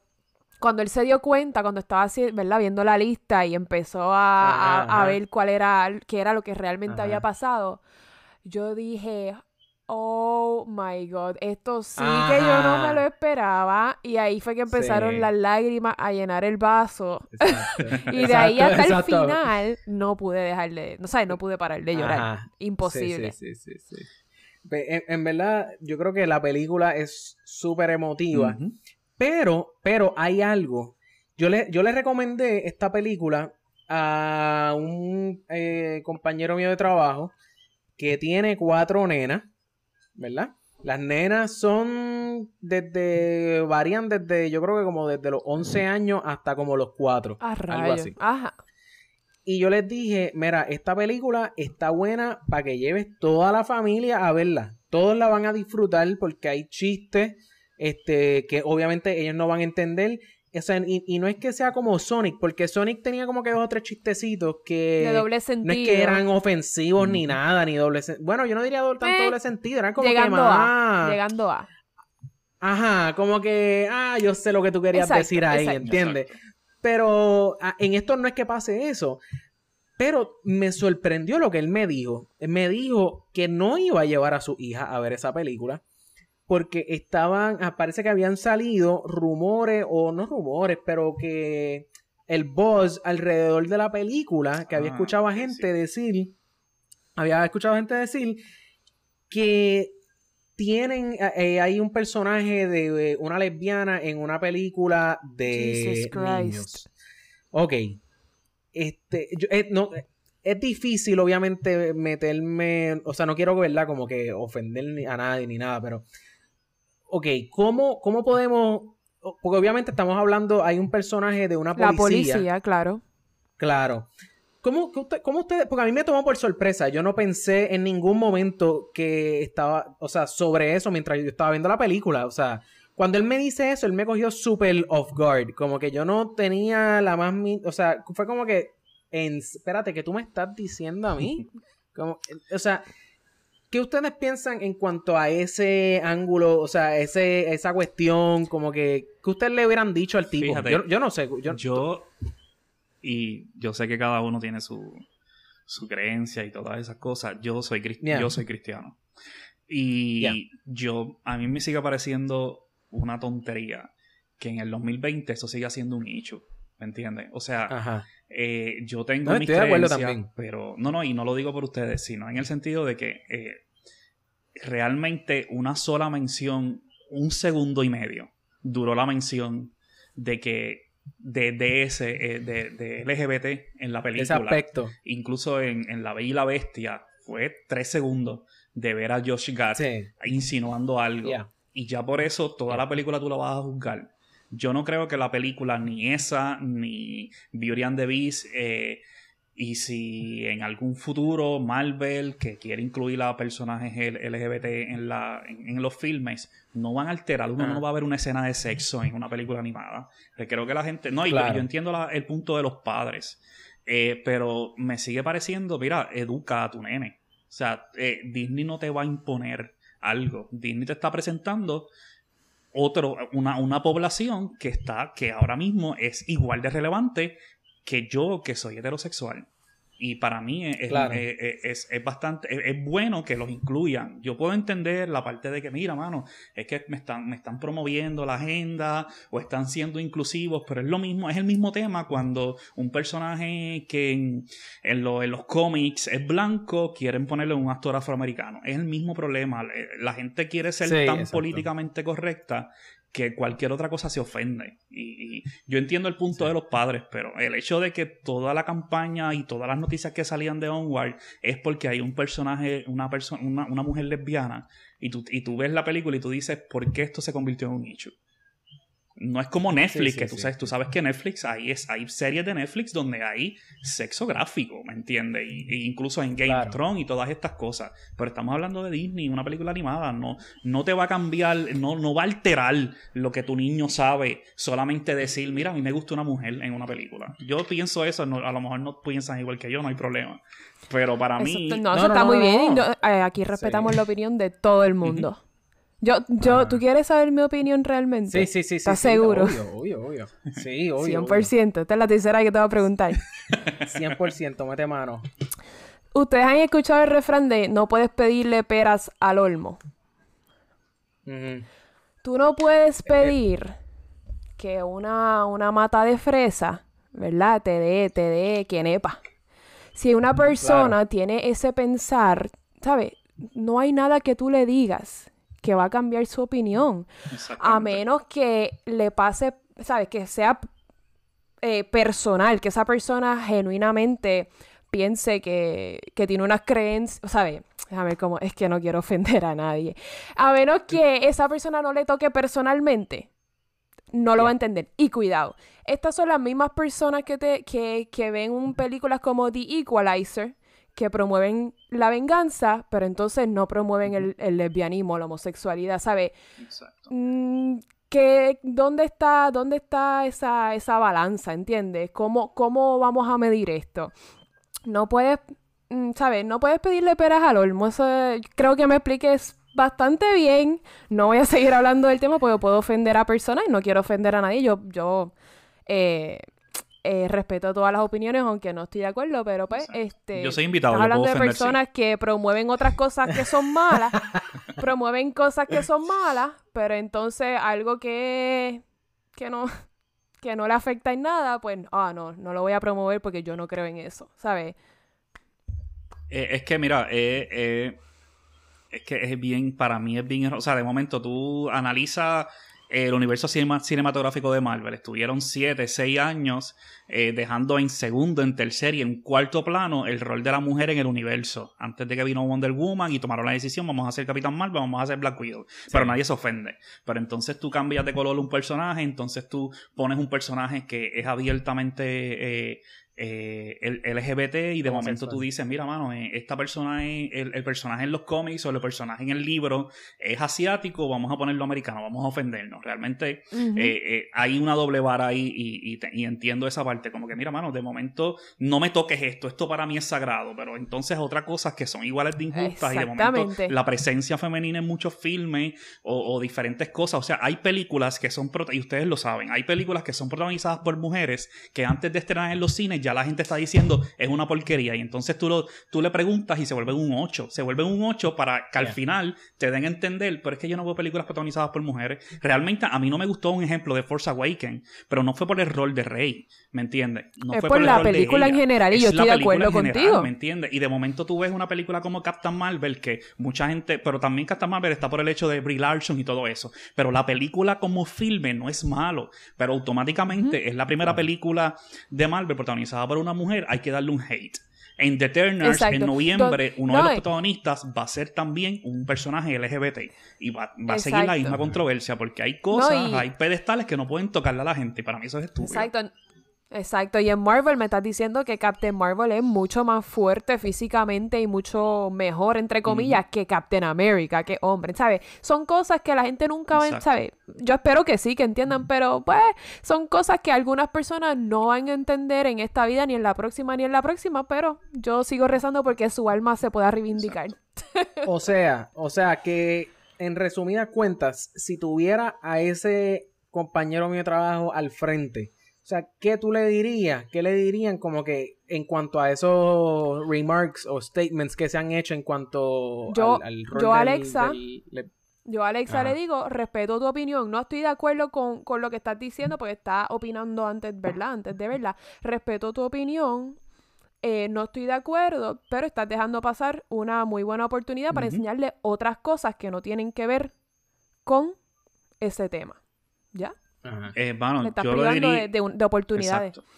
cuando él se dio cuenta, cuando estaba ¿verdad? Viendo la lista y empezó a, a- Ajá, a ajá. ver cuál era, qué era lo que realmente había Ajá. pasado, yo dije, oh my God, esto sí que yo no me lo esperaba. Y ahí fue que empezaron Sí. las lágrimas a llenar el vaso. Exacto. Y de ahí Exacto, hasta el final no pude dejar de, no sabes, no pude parar de llorar. Ajá. Imposible. Sí, sí, sí, sí, En, en verdad, yo creo que la película es súper emotiva. Pero, pero hay algo. Yo le, yo le recomendé esta película a un eh, compañero mío de trabajo que tiene cuatro nenas, ¿verdad? Las nenas son desde, varían desde, yo creo que como desde los 11 años hasta como los 4. A algo así. Ajá. Y yo les dije, mira, esta película está buena para que lleves toda la familia a verla. Todos la van a disfrutar porque hay chistes este, que obviamente ellos no van a entender. O sea, y, y no es que sea como Sonic, porque Sonic tenía como que dos o tres chistecitos que De doble no sentido. es que eran ofensivos ni nada, ni doble sentido. Bueno, yo no diría do- tanto Eh, doble sentido, eran como llegando que a. Llegando a. Ajá, como que, ah, yo sé lo que tú querías Exacto, decir ahí, exacto. ¿entiendes? Pero ah, en esto no es que pase eso. Pero me sorprendió lo que él me dijo. Él me dijo que no iba a llevar a su hija a ver esa película. Porque estaban, ah, parece que habían salido rumores, o no rumores, pero que el buzz alrededor de la película, que había Ah, escuchado a gente sí. decir, había escuchado gente decir que tienen, eh, eh, hay un personaje de una lesbiana en una película de Jesus Christ. niños. Ok. Este, yo- eh, no, es difícil, obviamente, meterme, o sea, no quiero, ¿verdad? Como que ofender a nadie ni nada, pero, ok, ¿cómo, cómo podemos, porque obviamente estamos hablando, hay un personaje de una La policía, claro. Claro. ¿Cómo, que usted, cómo ustedes? Porque a mí me tomó por sorpresa. Yo no pensé en ningún momento que estaba, o sea, sobre eso mientras yo estaba viendo la película. O sea, cuando él me dice eso, él me cogió súper off guard. Como que yo no tenía la más... O sea, fue como que... En, espérate, ¿qué tú me estás diciendo a mí? Como, o sea, ¿qué ustedes piensan en cuanto a ese ángulo? O sea, ese, esa cuestión, como que... ¿Qué ustedes le hubieran dicho al tipo? Fíjate, yo, yo no sé. Yo, Yo, y yo sé que cada uno tiene su, su creencia y todas esas cosas. Yo soy, Yeah. yo soy cristiano. Y Yeah. yo, a mí me sigue pareciendo una tontería que en el 2020 eso siga siendo un nicho. ¿Me entiendes? O sea, eh, yo tengo No, mis estoy de acuerdo creencias, también. pero no, no, y no lo digo por ustedes, sino en el sentido de que eh, realmente una sola mención, un segundo y medio, duró la mención de que de, de ese, eh, de, de LGBT en la Ese película. aspecto. Incluso en, en La Bella y la Bestia fue tres segundos de ver a Josh Gad Sí. insinuando algo. Yeah. Y ya por eso toda la película tú la vas a juzgar. Yo no creo que la película, ni esa, ni Beauty and the Beast, eh, y si en algún futuro Marvel, que quiere incluir a personajes LGBT en, la, en, en los filmes, no van a alterar. Uno Ajá. no va a ver una escena de sexo en una película animada. Que creo que la gente. No, y yo- Claro. yo, entiendo la- el punto de los padres. Eh, pero me sigue pareciendo, mira, educa a tu nene. O sea, eh, Disney no te va a imponer algo. Disney te está presentando otro, una, una población que está, que ahora mismo es igual de relevante que yo, que soy heterosexual. Y para mí es, Claro. es, es- es bastante, es, bueno que los incluyan. Yo puedo entender la parte de que, mira, mano, es que me están, me están promoviendo la agenda o están siendo inclusivos, pero es lo mismo, es el mismo tema cuando un personaje que en, en, lo- en los cómics es blanco, quieren ponerle un actor afroamericano. Es el mismo problema. Eh, La gente quiere ser Sí, tan exacto. políticamente correcta que cualquier otra cosa se ofende. Y, y yo entiendo el punto de los padres, pero el hecho de que toda la campaña y todas las noticias que salían de Onward es porque hay un personaje, una persona, una, una mujer lesbiana, y tú, y tú ves la película y tú dices, ¿por qué esto se convirtió en un issue? No es como Netflix, Sí, sí, que tú sí. sabes, tú sabes que Netflix hay, es, hay series de Netflix donde hay sexo gráfico, ¿me entiendes? Y, y incluso en Game Claro. of Thrones y todas estas cosas. Pero estamos hablando de Disney, una película animada, no, no te va a cambiar, no, no va a alterar lo que tu niño sabe solamente decir, mira, a mí me gusta una mujer en una película. Yo pienso eso, no- a lo mejor no piensan igual que yo, no hay problema. Pero para Eso, mí... no, No, eso no, está no, muy no, bien. y no. no- eh, aquí respetamos Sí. la opinión de todo el mundo. Yo, yo, Ah. ¿tú quieres saber mi opinión realmente? Sí, sí, sí. sí, ¿Estás sí, seguro? Obvio, obvio, obvio. Sí, obvio. 100%. Esta es la tercera que te voy a preguntar. obvio. 100%, mete mano. Ustedes han escuchado el refrán de no puedes pedirle peras al olmo. Tú no puedes pedir que una, una mata de fresa, ¿verdad? Te dé, te dé quenepa. Si una persona tiene ese pensar, ¿sabes? No hay nada que tú le digas que va a cambiar su opinión. A menos que le pase, ¿sabes? Que sea eh, personal, que esa persona genuinamente piense que, que tiene unas creencias, ¿sabes? A ver cómo, es que no quiero ofender a nadie. A menos que esa persona no le toque personalmente, no lo va a entender. Y cuidado, estas son las mismas personas que, te, que, que ven un- películas como The Equalizer, que promueven la venganza, pero entonces no promueven el, el lesbianismo, la homosexualidad, ¿sabes? Exacto. Mm, ¿dónde está, dónde está esa, esa balanza, entiendes? ¿Cómo, ¿Cómo vamos a medir esto? No puedes, mm, ¿sabes? No puedes pedirle peras al olmo. Eso creo que me expliques bastante bien. No voy a seguir hablando del tema porque puedo ofender a personas y no quiero ofender a nadie. Yo, yo eh, eh, respeto todas las opiniones, aunque no estoy de acuerdo, pero pues, Exacto. este... Yo soy invitado, Estás hablando de ofender, sí. personas que promueven otras cosas que son malas, promueven cosas que son malas, pero entonces algo que, que no que no le afecta en nada, pues, ah, no, no lo voy a promover porque yo no creo en eso, ¿sabes? Eh, es que, mira, eh, eh, es que es bien, para mí es bien, o sea, de momento tú analizas el universo cinema- cinematográfico de Marvel. Estuvieron siete, seis años eh, dejando en segundo, en tercer y en cuarto plano el rol de la mujer en el universo. Antes de que vino Wonder Woman y tomaron la decisión, vamos a hacer Capitán Marvel, vamos a hacer Black Widow. Pero nadie se ofende. Pero entonces tú cambias de color un personaje, entonces tú pones un personaje que es abiertamente... eh, eh, el LGBT y de momento tú dices, mira, mano, eh, esta persona es el, el personaje en los cómics o el personaje en el libro es asiático, vamos a ponerlo americano, vamos a ofendernos. Realmente eh, eh, hay una doble vara ahí y, y te- y entiendo esa parte, como que mira, mano, de momento no me toques esto, esto para mí es sagrado, pero entonces otras cosas que son iguales de injustas y de momento la presencia femenina en muchos filmes o, o diferentes cosas, o sea, hay películas que son, y ustedes lo saben, hay películas que son protagonizadas por mujeres que antes de estrenar en los cines ya la gente está diciendo es una porquería y entonces tú, lo, tú le preguntas y se vuelve un 8, se vuelve un 8 para que al Yeah. final te den a entender, pero es que yo no veo películas protagonizadas por mujeres. Realmente a mí no me gustó un ejemplo de Force Awakens, pero no fue por el rol de Rey, ¿me entiendes? No Es fue por el la rol de película en general, y Es yo la estoy de película acuerdo en general, contigo. ¿me entiendes? Y de momento tú ves una película como Captain Marvel que mucha gente, pero también Captain Marvel está por el hecho de Brie Larson y todo eso, pero la película como filme no es malo, pero automáticamente es la primera película de Marvel protagonizada por una mujer, hay que darle un hate. En The Exacto. en noviembre, uno no, de los protagonistas va a ser también un personaje LGBT y va, va a seguir la misma controversia porque hay cosas, y- hay pedestales que no pueden tocarle a la gente y para mí eso es estúpido. Exacto. Exacto, y en Marvel me estás diciendo que Captain Marvel es mucho más fuerte físicamente y mucho mejor, entre comillas, que Captain America, que hombre, ¿sabes? Son cosas que la gente nunca va, Exacto. ¿sabes? Yo espero que sí, que entiendan, pero pues son cosas que algunas personas no van a entender en esta vida, ni en la próxima, ni en la próxima, pero yo sigo rezando porque su alma se pueda reivindicar. O sea, o sea que en resumidas cuentas, si tuviera a ese compañero mío de trabajo al frente, o sea, ¿qué tú le dirías? ¿Qué le dirían como que en cuanto a esos remarks o statements que se han hecho en cuanto Yo- al, al rol yo, del- Alexa, del- Yo a Alexa Ajá. le digo, respeto tu opinión. No estoy de acuerdo con, con lo que estás diciendo porque estás opinando antes, ¿verdad? Antes de verla. Respeto tu opinión. eh, no estoy de acuerdo, pero estás dejando pasar una muy buena oportunidad para enseñarle otras cosas que no tienen que ver con ese tema. ¿Ya? Eh, bueno, Le estás yo privando diría... de, de un- de oportunidades. Exacto.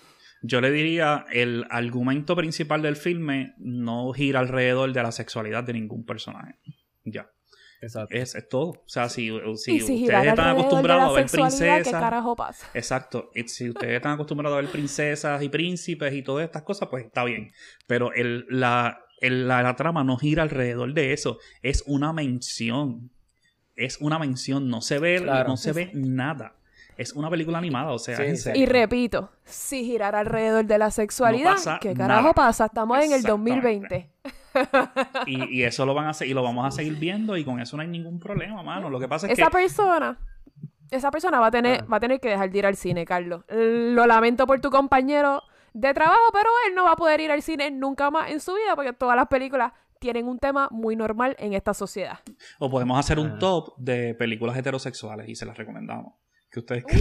Yo le diría, el argumento principal del filme no gira alrededor de la sexualidad de ningún personaje. Ya. Exacto. Es, es todo. O sea, si, si, y si ustedes están acostumbrados a ver sexualidad, ¿qué princesas... carajo pasa? Exacto. Y si ustedes están acostumbrados a ver princesas y príncipes y todas estas cosas, pues está bien. Pero el, la, el- la, la trama no gira alrededor de eso. Es una mención. Es una mención. No se ve, Claro. no se ve nada. Es una película animada, o sea, Sí, en serio. Y repito, si girar alrededor de la sexualidad, pasa ¿qué nada. carajo pasa? Estamos en el Exactamente. 2020. Y, y eso lo van a hacer, y lo vamos a seguir viendo, y con eso no hay ningún problema, mano. Lo que pasa es esa que. persona, esa persona va a tener, va a tener que dejar de ir al cine, Carlos. Lo lamento por tu compañero de trabajo, pero él no va a poder ir al cine nunca más en su vida porque todas las películas tienen un tema muy normal en esta sociedad. O podemos hacer un Ah. top de películas heterosexuales y se las recomendamos. Que ustedes.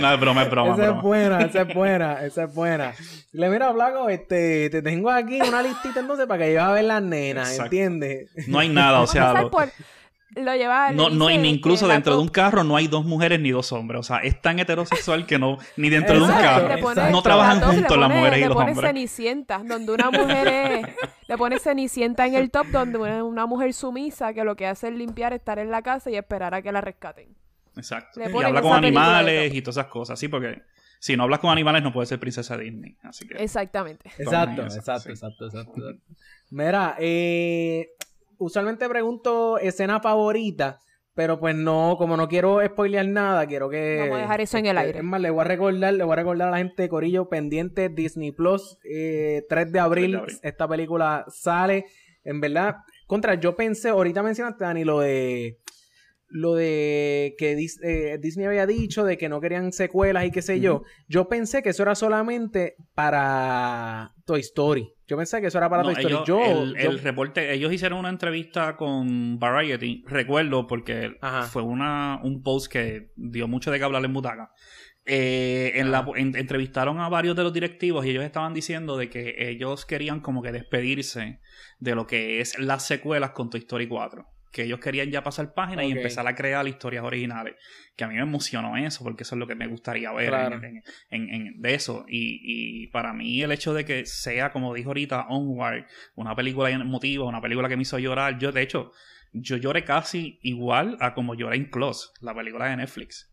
no, es broma, es broma. Esa es buena, esa es buena, esa es buena. Le mira, Flaco, este, te tengo aquí una listita entonces para que lleves a ver las nenas, Exacto. ¿entiendes? No hay nada, o sea. Lo- por- lo lleva, le No, no, y ni incluso dentro de un carro no hay dos mujeres ni dos hombres. O sea, es tan heterosexual que no, ni dentro de un carro. le pone-. No trabajan la le juntos las pone- mujeres y le los pone hombres. Cenicienta, donde una mujer es, le pone Cenicienta en el top, donde una, una mujer sumisa que lo que hace es limpiar, estar en la casa y esperar a que la rescaten. Exacto. Le Y habla con animales y todas esas cosas, sí, porque si no hablas con animales no puedes ser princesa Disney. Así que. Exactamente. Exacto, eso, exacto, sí. exacto, exacto, exacto. Mira, eh, usualmente pregunto escena favorita, pero pues no, como no quiero spoilear nada, quiero que... Vamos a dejar eso en el este, aire. Es más, le voy a recordar, le voy a recordar a la gente de Corillo pendiente Disney Plus, eh, 3 de abril, 3 de abril. esta película sale. En verdad, contra, yo pensé, ahorita mencionaste, Dani, lo de lo de que Dis- eh, Disney había dicho de que no querían secuelas y qué sé yo. Yo pensé que eso era solamente para Toy Story. Yo pensé que eso era para No, Toy Story. ellos, yo, el, yo- el reporte, ellos hicieron una entrevista con Variety, recuerdo, porque Ajá. fue una, un post que dio mucho de qué hablar en Butaca. Eh, en la, en- entrevistaron a varios de los directivos y ellos estaban diciendo de que ellos querían como que despedirse de lo que es las secuelas con Toy Story 4. Que ellos querían ya pasar página y empezar a crear historias originales. Que a mí me emocionó eso, porque eso es lo que me gustaría ver Claro. en- en- de eso. Y, y para mí el hecho de que sea, como dijo ahorita, Onward, una película emotiva, una película que me hizo llorar. Yo, de hecho, yo lloré casi igual a como lloré en Close, la película de Netflix.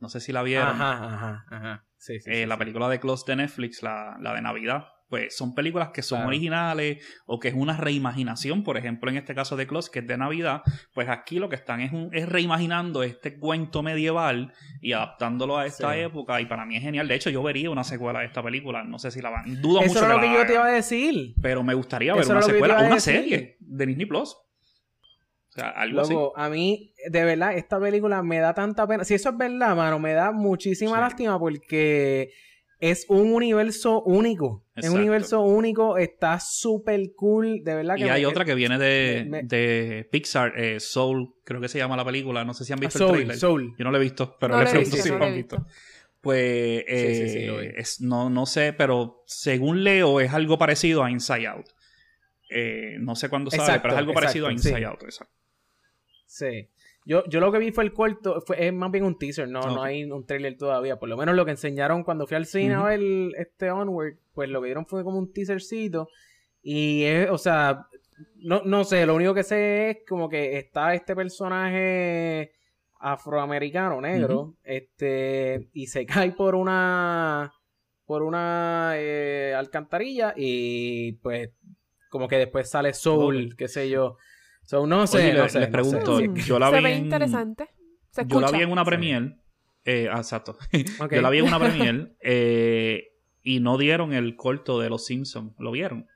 No sé si la vieron. Ajá, ajá, ajá. Sí, sí, Eh, sí, la película de Close de Netflix, la, la de Navidad. Pues son películas que son Claro. originales o que es una reimaginación, por ejemplo, en este caso de Close, que es de Navidad, pues aquí lo que están es, un- es reimaginando este cuento medieval y adaptándolo a esta Sí. época y para mí es genial. De hecho, yo vería una secuela de esta película, no sé si la van. Dudo Eso mucho era lo que yo te iba a decir. pero me gustaría Eso ver una secuela una decir. serie de Disney Plus. O sea, algo así. A mí, de verdad, esta película me da tanta pena. Si eso es verdad, mano, me da muchísima Sí. lástima porque es un universo único. Es un universo único, está súper cool, de verdad que Y hay me- otra que viene de, me- de Pixar, eh, Soul, creo que se llama la película. No sé si han Ah, visto el Soul, trailer. Soul. Yo no lo he visto, pero No le pregunto visto, si no lo han he visto. visto. Pues Sí, sí, eh, sí, lo vi. es- no, no sé, pero según leo es algo parecido a Inside Out. Eh, no sé cuándo sale, Exacto, pero es algo parecido a Inside sí. Out. exacto. Sí. Yo, yo lo que vi fue el corto, fue, es más bien un teaser, no, no hay un trailer todavía. Por lo menos lo que enseñaron cuando fui al cine a ver este Onward, pues lo que dieron fue como un teasercito. Y es, o sea, no, no sé, lo único que sé es como que está este personaje afroamericano, negro, este, y se cae por una, por una eh, alcantarilla y pues como que después sale Soul, qué sé yo. So, no sé, Oye, no le- sé, les no pregunto, Sí. yo la Se vi ve en- interesante. Se Yo la vi en una Sí. premiere. eh, exacto. Yo la vi en una premiere eh, y no dieron el corto de Los Simpsons. ¿Lo vieron?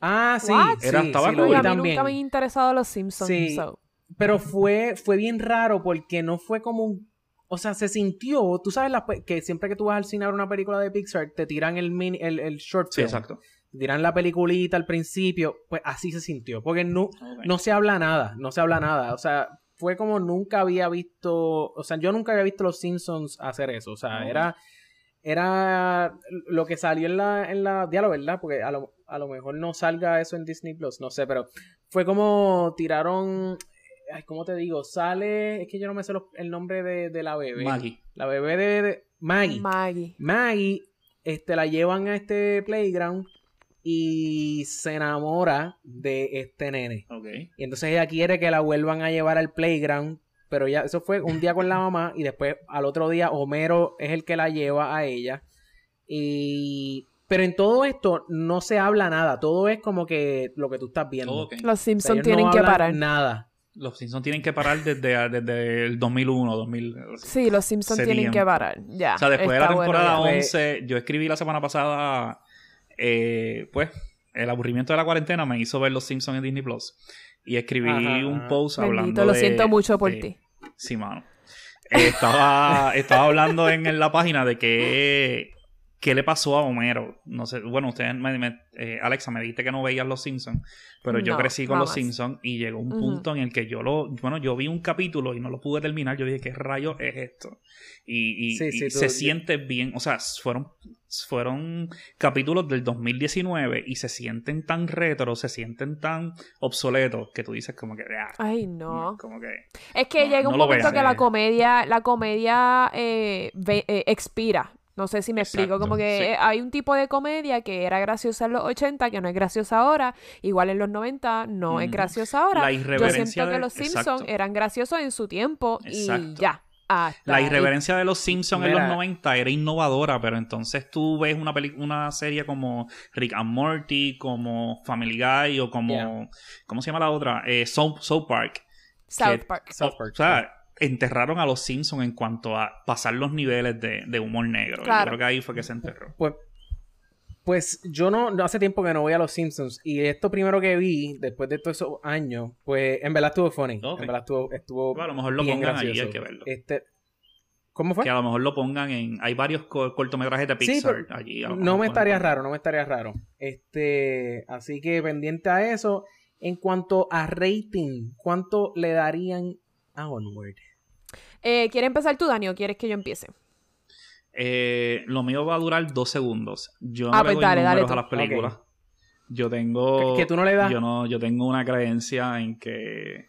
Ah, sí, What? sí, Era- estaba sí, cool. a mí también. nunca me han interesado los Simpsons. Sí. so. Pero fue, fue bien raro porque no fue como un... O sea, se sintió... Tú sabes la que siempre que tú vas al cine a ver una película de Pixar, te tiran el, mini, el, el short Sí, film. exacto. Tiran la peliculita al principio. Pues así se sintió. Porque no, Ok. no se habla nada. No se habla nada. O sea, fue como nunca había visto... O sea, yo nunca había visto los Simpsons hacer eso. O sea, No. era... Era lo que salió en la, en la diálogo, ¿verdad? Porque a lo, a lo mejor no salga eso en Disney Plus, no sé, pero fue como tiraron ay, ¿cómo te digo? Sale, es que yo no me sé los- el nombre de, de la bebé. Maggie. La bebé de, de- Maggie. Maggie. Maggie, este, la llevan a este playground y se enamora de este nene. Y entonces ella quiere que la vuelvan a llevar al playground, pero ya eso fue un día con la mamá y después al otro día Homero es el que la lleva a ella. Y pero en todo esto no se habla nada, todo es como que lo que tú estás viendo. Los O sea, Simpsons no tienen que parar. Nada. Los Simpsons tienen que parar desde, desde el 2001, 2000. Sí, los Simpsons tienen que parar. Ya. O sea, después de la bueno temporada ya. Fue- 11, yo escribí la semana pasada, eh, pues, el aburrimiento de la cuarentena me hizo ver Los Simpsons en Disney Plus. Y escribí Ajá, un post Bendito, hablando lo de- siento mucho por de- ti. Sí, mano. Eh, estaba, estaba hablando en, en la página de que qué le pasó a Homero. No sé, bueno, ustedes me, me- eh, Alexa me dijiste que no veías Los Simpsons, pero yo No, crecí con Los. Simpsons y llegó un punto en el que yo lo, bueno, yo vi un capítulo y no lo pude terminar. Yo dije, ¿qué rayos es esto? Y, y- Sí, y sí, tú- se siente bien, o sea, fueron, fueron capítulos del 2019 y se sienten tan retro, se sienten tan obsoletos que tú dices como que, ah, Ay, no. como que... Es que No, llega un no momento que la comedia, la comedia eh, ve- eh, expira. No sé si me explico. Como que sí. hay un tipo de comedia que era graciosa en los 80, que no es graciosa ahora. Igual en los 90 no es graciosa ahora. La Yo irreverencia siento que los Simpsons exacto. eran graciosos en su tiempo y ya. Hasta La ahí. irreverencia de los Simpsons en los 90 era innovadora, pero entonces tú ves una, peli- una serie como Rick and Morty, como Family Guy o como... Yeah. ¿Cómo se llama la otra? Eh, South, South Park. South que- Park. South o- Park, O sea, enterraron a los Simpsons en cuanto a pasar los niveles de, de humor negro. Claro. Yo creo que ahí fue que se enterró. Pues, pues yo no, no hace tiempo que no voy a los Simpsons. Y esto primero que vi, después de todos esos años, pues en verdad estuvo funny. Ok. En verdad estuvo, estuvo Bueno, a lo mejor lo bien pongan ahí, gracioso. hay que verlo. Este, ¿Cómo fue? Que a lo mejor lo pongan en... Hay varios co- cortometrajes de Pixar allí. a lo No me estaría raro, no me estaría raro. Este, así que pendiente a eso. En cuanto a rating, ¿cuánto le darían Onward? Eh, ¿Quieres empezar tú, Dani, o quieres que yo empiece? Eh, lo mío va a durar dos segundos. Yo no Ah, le pues doy dale, números a las películas. Yo tengo. ¿Que- que tú no le das? Yo no, yo tengo una creencia en que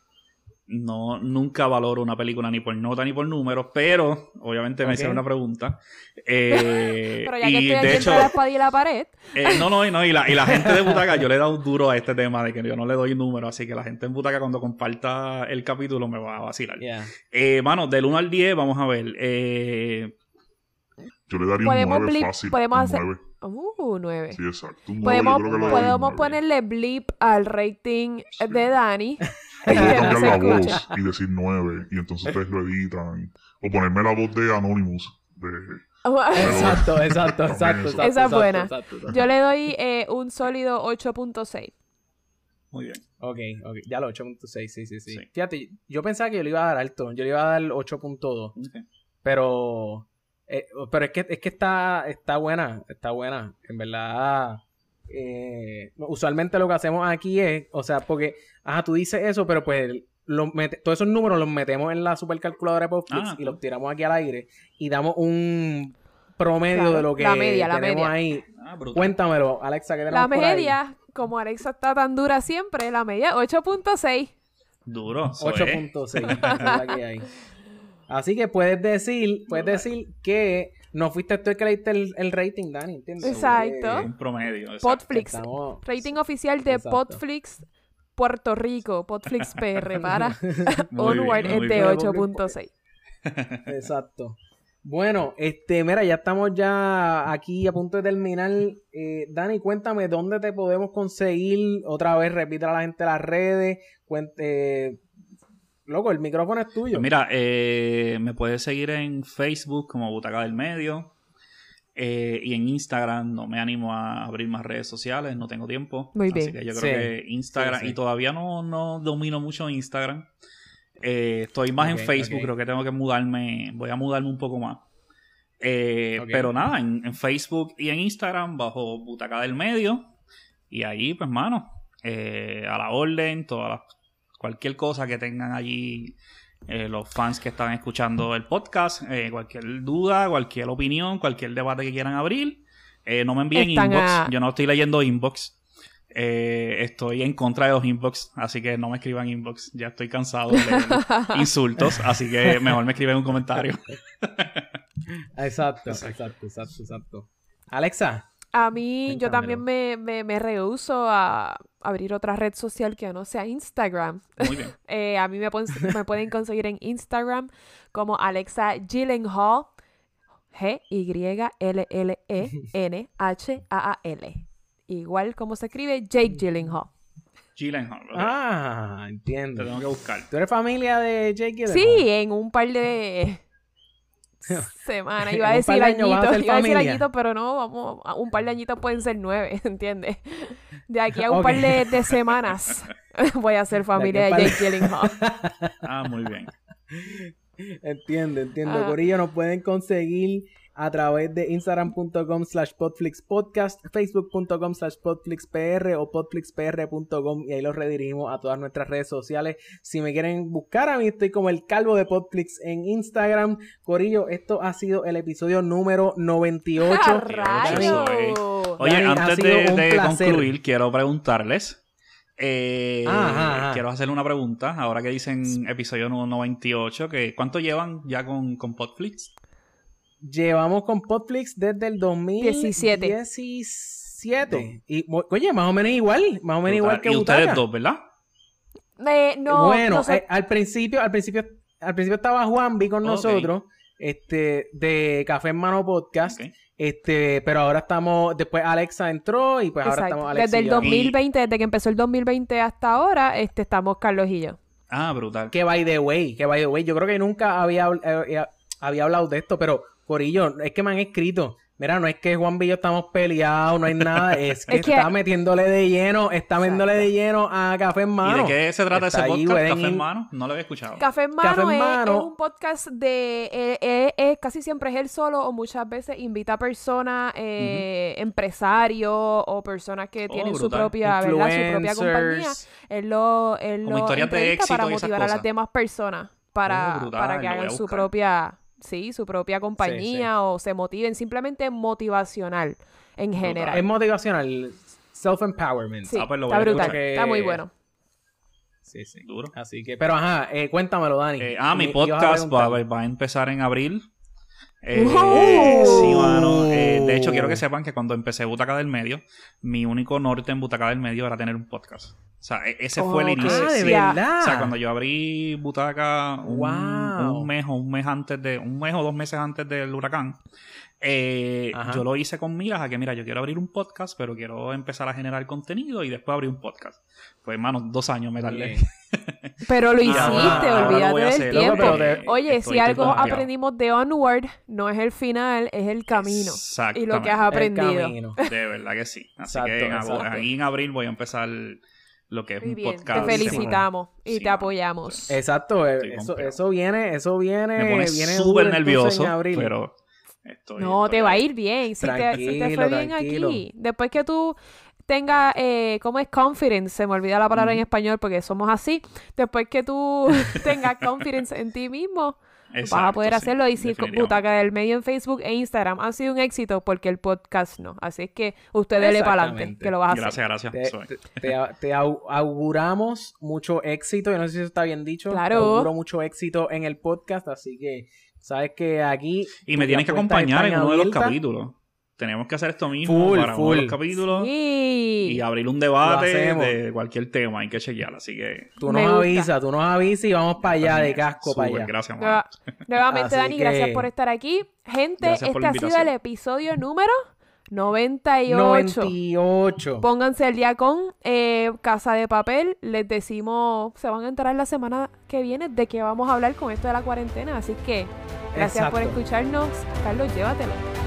no, nunca valoro una película ni por nota ni por números, pero obviamente me hicieron una pregunta. Eh, Pero ya y que estoy aquí de hecho, la espada y la pared. eh, no, no, y no, y la, y la gente de Butaca, yo le he dado duro a este tema de que yo no le doy números, así que la gente en Butaca cuando comparta el capítulo me va a vacilar. Yeah. Eh, mano, del 1 al 10, vamos a ver. Eh, Yo le daría un Podemos 9 blip- fácil. podemos un hacer- 9. Uh, nueve. Sí, exacto. Un 9 Podemos, un podemos 9. ponerle blip al rating de Dani. O no cambiar la voz y decir 9 y entonces ustedes lo editan. O ponerme la voz de Anonymous. De... Exacto, exacto, exacto, exacto. Esa es exacto, buena. exacto, exacto. Yo le doy eh, un sólido 8.6. muy bien. Ok, ok. Ya lo 8.6, sí, sí, sí, Sí. Fíjate, yo pensaba que yo le iba a dar alto. Yo le iba a dar 8.2. Ok. Pero. eh, pero es que, es que está, está buena. Está buena. En verdad. Eh, usualmente lo que hacemos aquí es. O sea, porque. Ajá, tú dices eso, pero pues. los mete- todos esos números los metemos en la supercalculadora de Popflix Ah, y los tiramos aquí al aire. Y damos un promedio Claro, de lo que la media, la tenemos media. ahí. Ah. Cuéntamelo, Alexa, ¿qué tenemos La por ahí? media, como Alexa está tan dura siempre, la media 8.6. Duro. eso es. 8.6 esa es la que hay. Así que puedes decir, puedes decir que no fuiste tú el que le diste el, el rating, Dani, ¿entiendes? Exacto. Un promedio. exacto. Podflix. estamos- Rating oficial de Exacto. Podflix Puerto Rico, Podflix PR para Onward es de bien. 8.6. Exacto. Bueno, este, mira, ya estamos ya aquí a punto de terminar. Eh, Dani, cuéntame dónde te podemos conseguir. Otra vez, repita a la gente las redes. Cuente, loco, el micrófono es tuyo. Pues mira, eh, me puedes seguir en Facebook como Butaca del Medio. eh, y en Instagram no me animo a abrir más redes sociales, no tengo tiempo. Muy Así bien. que yo creo Sí, que Instagram, sí, sí. y todavía no, no domino mucho Instagram. Eh, estoy más en Facebook, ok. creo que tengo que mudarme, voy a mudarme un poco más. Eh. Pero nada, en, en Facebook y en Instagram bajo Butaca del Medio. Y ahí, pues, mano, eh, a la orden, todas las- cualquier cosa que tengan allí eh, los fans que están escuchando el podcast, eh, cualquier duda, cualquier opinión, cualquier debate que quieran abrir, eh, no me envíen Están inbox. a- Yo no estoy leyendo inbox. Eh, estoy en contra de los inbox, así que no me escriban inbox. Ya estoy cansado de leer insultos, así que mejor me escriben un comentario. Exacto, exacto, exacto, exacto. Alexa, A mí, yo también me, me, me rehuso a abrir otra red social que no sea Instagram. Muy bien. Eh, a mí me, pon- me pueden conseguir en Instagram como Alexa Gyllenhaal. G-Y-L-L-E-N-H-A-A-L. Igual como se escribe Jake Gyllenhaal. Gyllenhaal, ok. ah, Te entiendo. tengo que buscar. ¿Tú eres familia de Jake Gyllenhaal? Sí, en un par de semanas. Iba a decir añitos, iba a decir añitos, pero no, vamos, un par de añitos pueden ser nueve, ¿entiendes? De aquí a un par de, de semanas voy a ser familia de de- Jake Gyllenhaal. Ah, muy bien. Entiendo, entiendo. Ah. Corillo, nos pueden conseguir a través de instagram.com slash podflixpodcast, facebook.com slash podflixpr o podflixpr.com y ahí los redirigimos a todas nuestras redes sociales. Si me quieren buscar a mí, estoy como el calvo de Podflix en Instagram. Corillo, esto ha sido el episodio número 98. ¡Ah, Dani. rayos! Oye, Dani, antes de, concluir, quiero preguntarles. eh, Ajá, ajá. Quiero hacerle una pregunta. Ahora que dicen episodio 98, que ¿cuánto llevan ya con, con Podflix? Llevamos con Podflix desde el 2017. 17. Y, oye, más o menos igual, más o menos igual que y Butaca. ustedes dos, ¿verdad? Eh, no, bueno, eh, al principio, al principio, al principio estaba Juanvi con nosotros, este, de Café en Mano Podcast, este, pero ahora estamos, después Alexa entró y pues ahora estamos Alexa Desde el yo. 2020, desde que empezó el 2020 hasta ahora, este, estamos Carlos y yo. Ah, brutal. Que by the way, que by the way, yo creo que nunca había, eh, eh, había hablado de esto, pero Corillo, es que me han escrito. Mira, no es que Juan y yo estamos peleados, no hay nada, es que Es que- está metiéndole de lleno, está Exacto. metiéndole de lleno a Café en ¿Y Mano. de qué se trata Está ese podcast? ¿Café en mano? No lo había escuchado. Café en Café Mano, en es, Mano. es un podcast de... eh, eh, eh, casi siempre es él solo o muchas veces invita a personas, eh, empresarios o personas que Oh, tienen su propia, ¿verdad? Su propia compañía. Él lo, él Como lo historias de entrevista éxito para y motivar a las demás personas para, Oh, brutal, para que hagan su propia, sí, su propia compañía o se motiven. Simplemente motivacional en general. Es motivacional, self-empowerment. Sí, Ah, pues lo está brutal. Está muy bueno. Sí, sí. Duro. Así que, pero ajá, eh, cuéntamelo, Dani. Eh, ah, mi a podcast va, va a empezar en abril. Eh, ¡Wow! sí, mano. Eh, de hecho, quiero que sepan que cuando empecé Butaca del Medio, mi único norte en Butaca del Medio era tener un podcast. O sea, e- ese fue el inicio. Ah, de sí. verdad. O sea, cuando yo abrí Butaca un, Wow. un mes o un mes antes de, un mes o dos meses antes del huracán, eh, yo lo hice con miras a que, mira, yo quiero abrir un podcast, pero quiero empezar a generar contenido y después abrir un podcast. Pues, hermano, dos años me tardé. Pero lo Y hiciste, olvídate del hacer, tiempo. loco, pero te- Oye, si algo aprendimos de Onward, no es el final, es el camino. Y lo que has aprendido. camino. De verdad que sí. Así Exacto, que en, ahí en abril voy a empezar lo que es Muy un bien, podcast. te felicitamos y Sí, te apoyamos. Exacto, eh, eso, eso viene, eso viene, Me pone viene súper nervioso, en abril. pero estoy, No, estoy te va a ir bien. Si te, si te Tranquilo, fue bien tranquilo. aquí, después que tú tengas, eh, ¿cómo es confidence? Se me olvida la palabra en español porque somos así. Después que tú tengas confidence en ti mismo, vas a Exacto, poder sí, hacerlo. Y si. Butaca del Medio en Facebook e Instagram han sido un éxito, porque el podcast no. Así es que usted dele para adelante, que lo vas a hacer. Gracias, gracias. Te, te- te au- te au- auguramos mucho éxito. Yo no sé si eso está bien dicho. Claro. Te auguro mucho éxito en el podcast. Así que sabes que aquí. Y me tienes que acompañar en uno de los capítulos. Tenemos que hacer esto mismo Full, para full. los capítulos y abrir un debate de cualquier tema. Hay que chequear, así que. Tú nos avisas, tú nos avisas y vamos para allá de casco Súper, para allá. Gracias. Nueva- nuevamente, Así Dani, gracias por estar aquí. Gente, Gracias este ha sido el episodio número 98. 98. Pónganse al día con eh, Casa de Papel. Les decimos, se van a enterar la semana que viene de qué vamos a hablar con esto de la cuarentena. Así que gracias por escucharnos. Carlos, llévatelo.